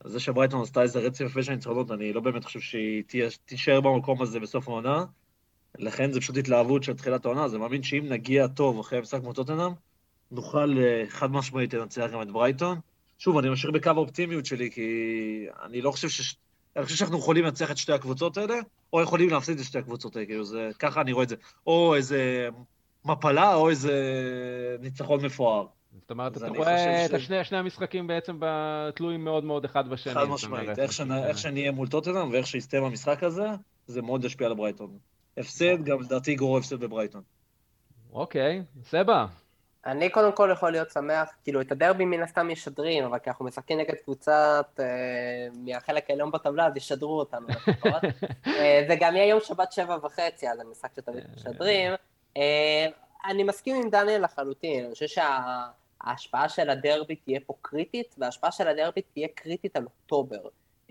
זה שברייטון עשתה איזה רצף יפה של ניצחונות, אני לא באמת חושב שהיא תישאר במקום הזה בסוף העונה. לכן זה פשוט התלהבות של תחילת העונה, אז אני מאמין שאם נגיע טוב אחרי המשחק מול טוטנאם, נוכל אה, חד משמעית לנצח גם את ברייטון. שוב, אני ממשיך בקו האופטימיות שלי, כי אני לא חושב ש... אני חושב שאנחנו יכולים לנצח את שתי הקבוצות האלה, או יכולים להפסיד את שתי הקבוצות האלה, כאילו זה, ככה אני רואה את זה. או איזה מפלה, או איזה ניצחון מפואר. זאת אומרת, אתה רואה את. שני, שני המשחקים בעצם תלויים מאוד מאוד אחד בשני. חד משמעית, איך, שנ... איך שנהיה מול טוטנאם ואיך שיסתיים המשחק הזה, זה מאוד ישפיע על ברייטון. הפסד, גם לדעתי גרור הפסד בברייטון. אוקיי, סבא, אני קודם כל יכול להיות שמח, כאילו את הדרבי מן הסתם ישדרים, אבל כי אנחנו משחקים נגד קבוצת אה, מהחלק העליון בטבלה, אז ישדרו אותנו לפחות. אה, זה גם יהיה יום שבת שבע וחצי, אז המשחק שתמיד משדרים. אה, אני מסכים עם דניאל לחלוטין, אני חושב שההשפעה של הדרבי תהיה פה קריטית, וההשפעה של הדרבי תהיה קריטית על אוקטובר.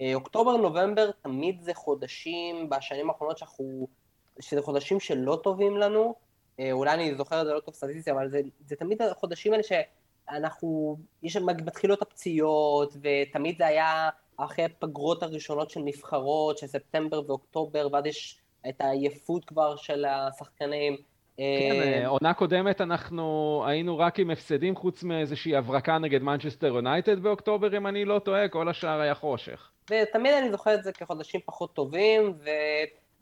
אה, אוקטובר-נובמבר תמיד זה חודשים בשנים האחרונות שאנחנו, שזה חודשים שלא טובים לנו. אה, אולי אני זוכר את זה לא טוב סטטיסטי, אבל זה, זה תמיד החודשים האלה שאנחנו, יש מתחילות הפציעות, ותמיד זה היה אחרי הפגרות הראשונות של נבחרות, של ספטמבר ואוקטובר, ואז יש את העייפות כבר של השחקנים. כן, אה, אה, עונה קודמת אנחנו היינו רק עם הפסדים חוץ מאיזושהי הברקה נגד מנצ'סטר יונייטד באוקטובר, אם אני לא טועה, כל השאר היה חושך. ותמיד אני זוכר את זה כחודשים פחות טובים, ו...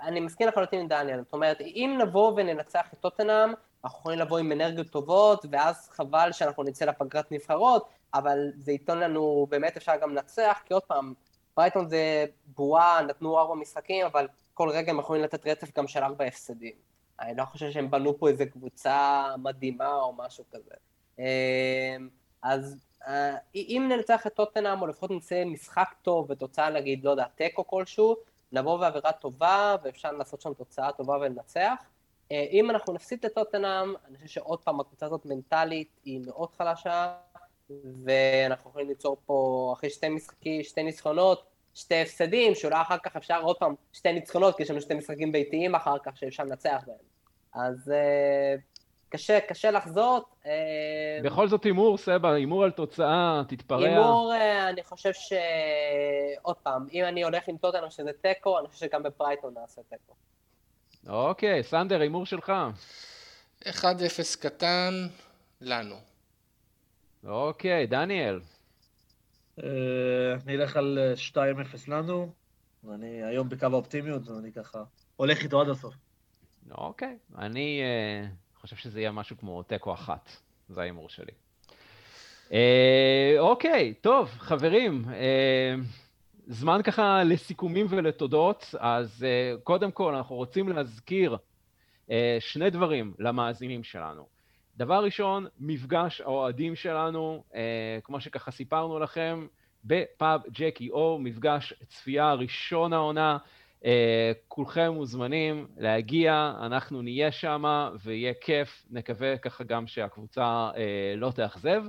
אני מסכים לחלוטין עם דניאל, זאת אומרת, אם נבוא וננצח את טוטנאם, אנחנו יכולים לבוא עם אנרגיות טובות, ואז חבל שאנחנו נצא לפגרת נבחרות, אבל זה ייתן לנו, באמת אפשר גם לנצח, כי עוד פעם, ברייטון זה בועה, נתנו ארבע משחקים, אבל כל רגע הם יכולים לתת רצף גם של ארבע הפסדים. אני לא חושב שהם בנו פה איזה קבוצה מדהימה או משהו כזה. אמ, אז אה, אם ננצח את טוטנאם, או לפחות נצא משחק טוב ותוצאה נגיד, לא יודע, תיקו כלשהו, נבוא באווירה טובה, ואפשר לעשות שם תוצאה טובה ולנצח. אה, אם אנחנו נפסיד את טוטנאם, אני חושב שעוד פעם הקבוצה הזאת מנטלית היא מאוד חלשה, ואנחנו יכולים ליצור פה אחרי שתי משחקים, שתי ניצחונות, שתי הפסדים, שאולי אחר כך אפשר עוד פעם שתי ניצחונות, כי יש לנו שתי משחקים ביתיים אחר כך שאפשר לנצח בהם. אז אה, קשה, קשה לחזות. אה, בכל זאת הימור, סבא, הימור על תוצאה, תתפרע. הימור, אני חושב ש... עוד פעם, אם אני הולך עם טוטנאם שזה תיקו, אני חושב שגם בברייטון נעשה תיקו. אוקיי, סנדר, הימור שלך. 1-0 קטן לנו. אוקיי, דניאל. אה, אני אלך על 2-0 לנו, ואני היום בקו האופטימיות, ואני ככה הולך איתו עד הסוף. אוקיי, אני uh, חושב שזה יהיה משהו כמו תיקו אחת, זה ההימור שלי. Uh, אוקיי, טוב, חברים, uh, זמן ככה לסיכומים ולתודות, אז uh, קודם כל אנחנו רוצים להזכיר uh, שני דברים למאזינים שלנו. דבר ראשון, מפגש האוהדים שלנו, אה, כמו שככה סיפרנו לכם, בפאב ג'קי או, מפגש צפייה ראשון העונה. אה, כולכם מוזמנים להגיע, אנחנו נהיה שם ויהיה כיף, נקווה ככה גם שהקבוצה אה, לא תאכזב.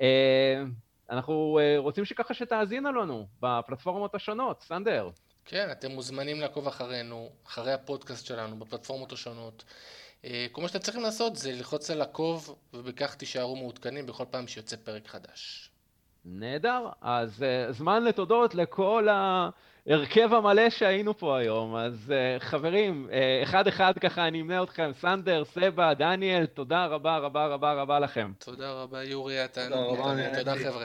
אה, אנחנו אה, רוצים שככה שתאזינו לנו בפלטפורמות השונות, סנדר. כן, אתם מוזמנים לעקוב אחרינו, אחרי הפודקאסט שלנו, בפלטפורמות השונות. אה, כל מה שאתם צריכים לעשות זה ללחוץ על עקוב, ובכך תישארו מעודכנים בכל פעם שיוצא פרק חדש. נהדר. אז uh, זמן לתודות לכל ההרכב המלא שהיינו פה היום. אז uh, חברים, אחד-אחד uh, ככה אני אמנה אתכם, סנדר, סבא, דניאל, תודה רבה רבה רבה רבה לכם. תודה רבה יורי, אתה... תודה רבה, תודה חבר'ה.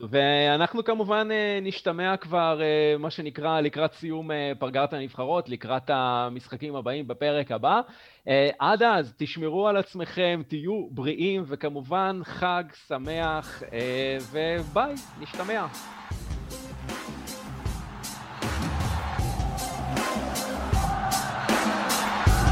ואנחנו כמובן אה, נשתמע כבר, מה שנקרא, לקראת סיום פרגרת הנבחרות, לקראת המשחקים הבאים בפרק הבא. עד אז, תשמרו על עצמכם, תהיו בריאים, וכמובן, חג שמח, וביי, נשתמע.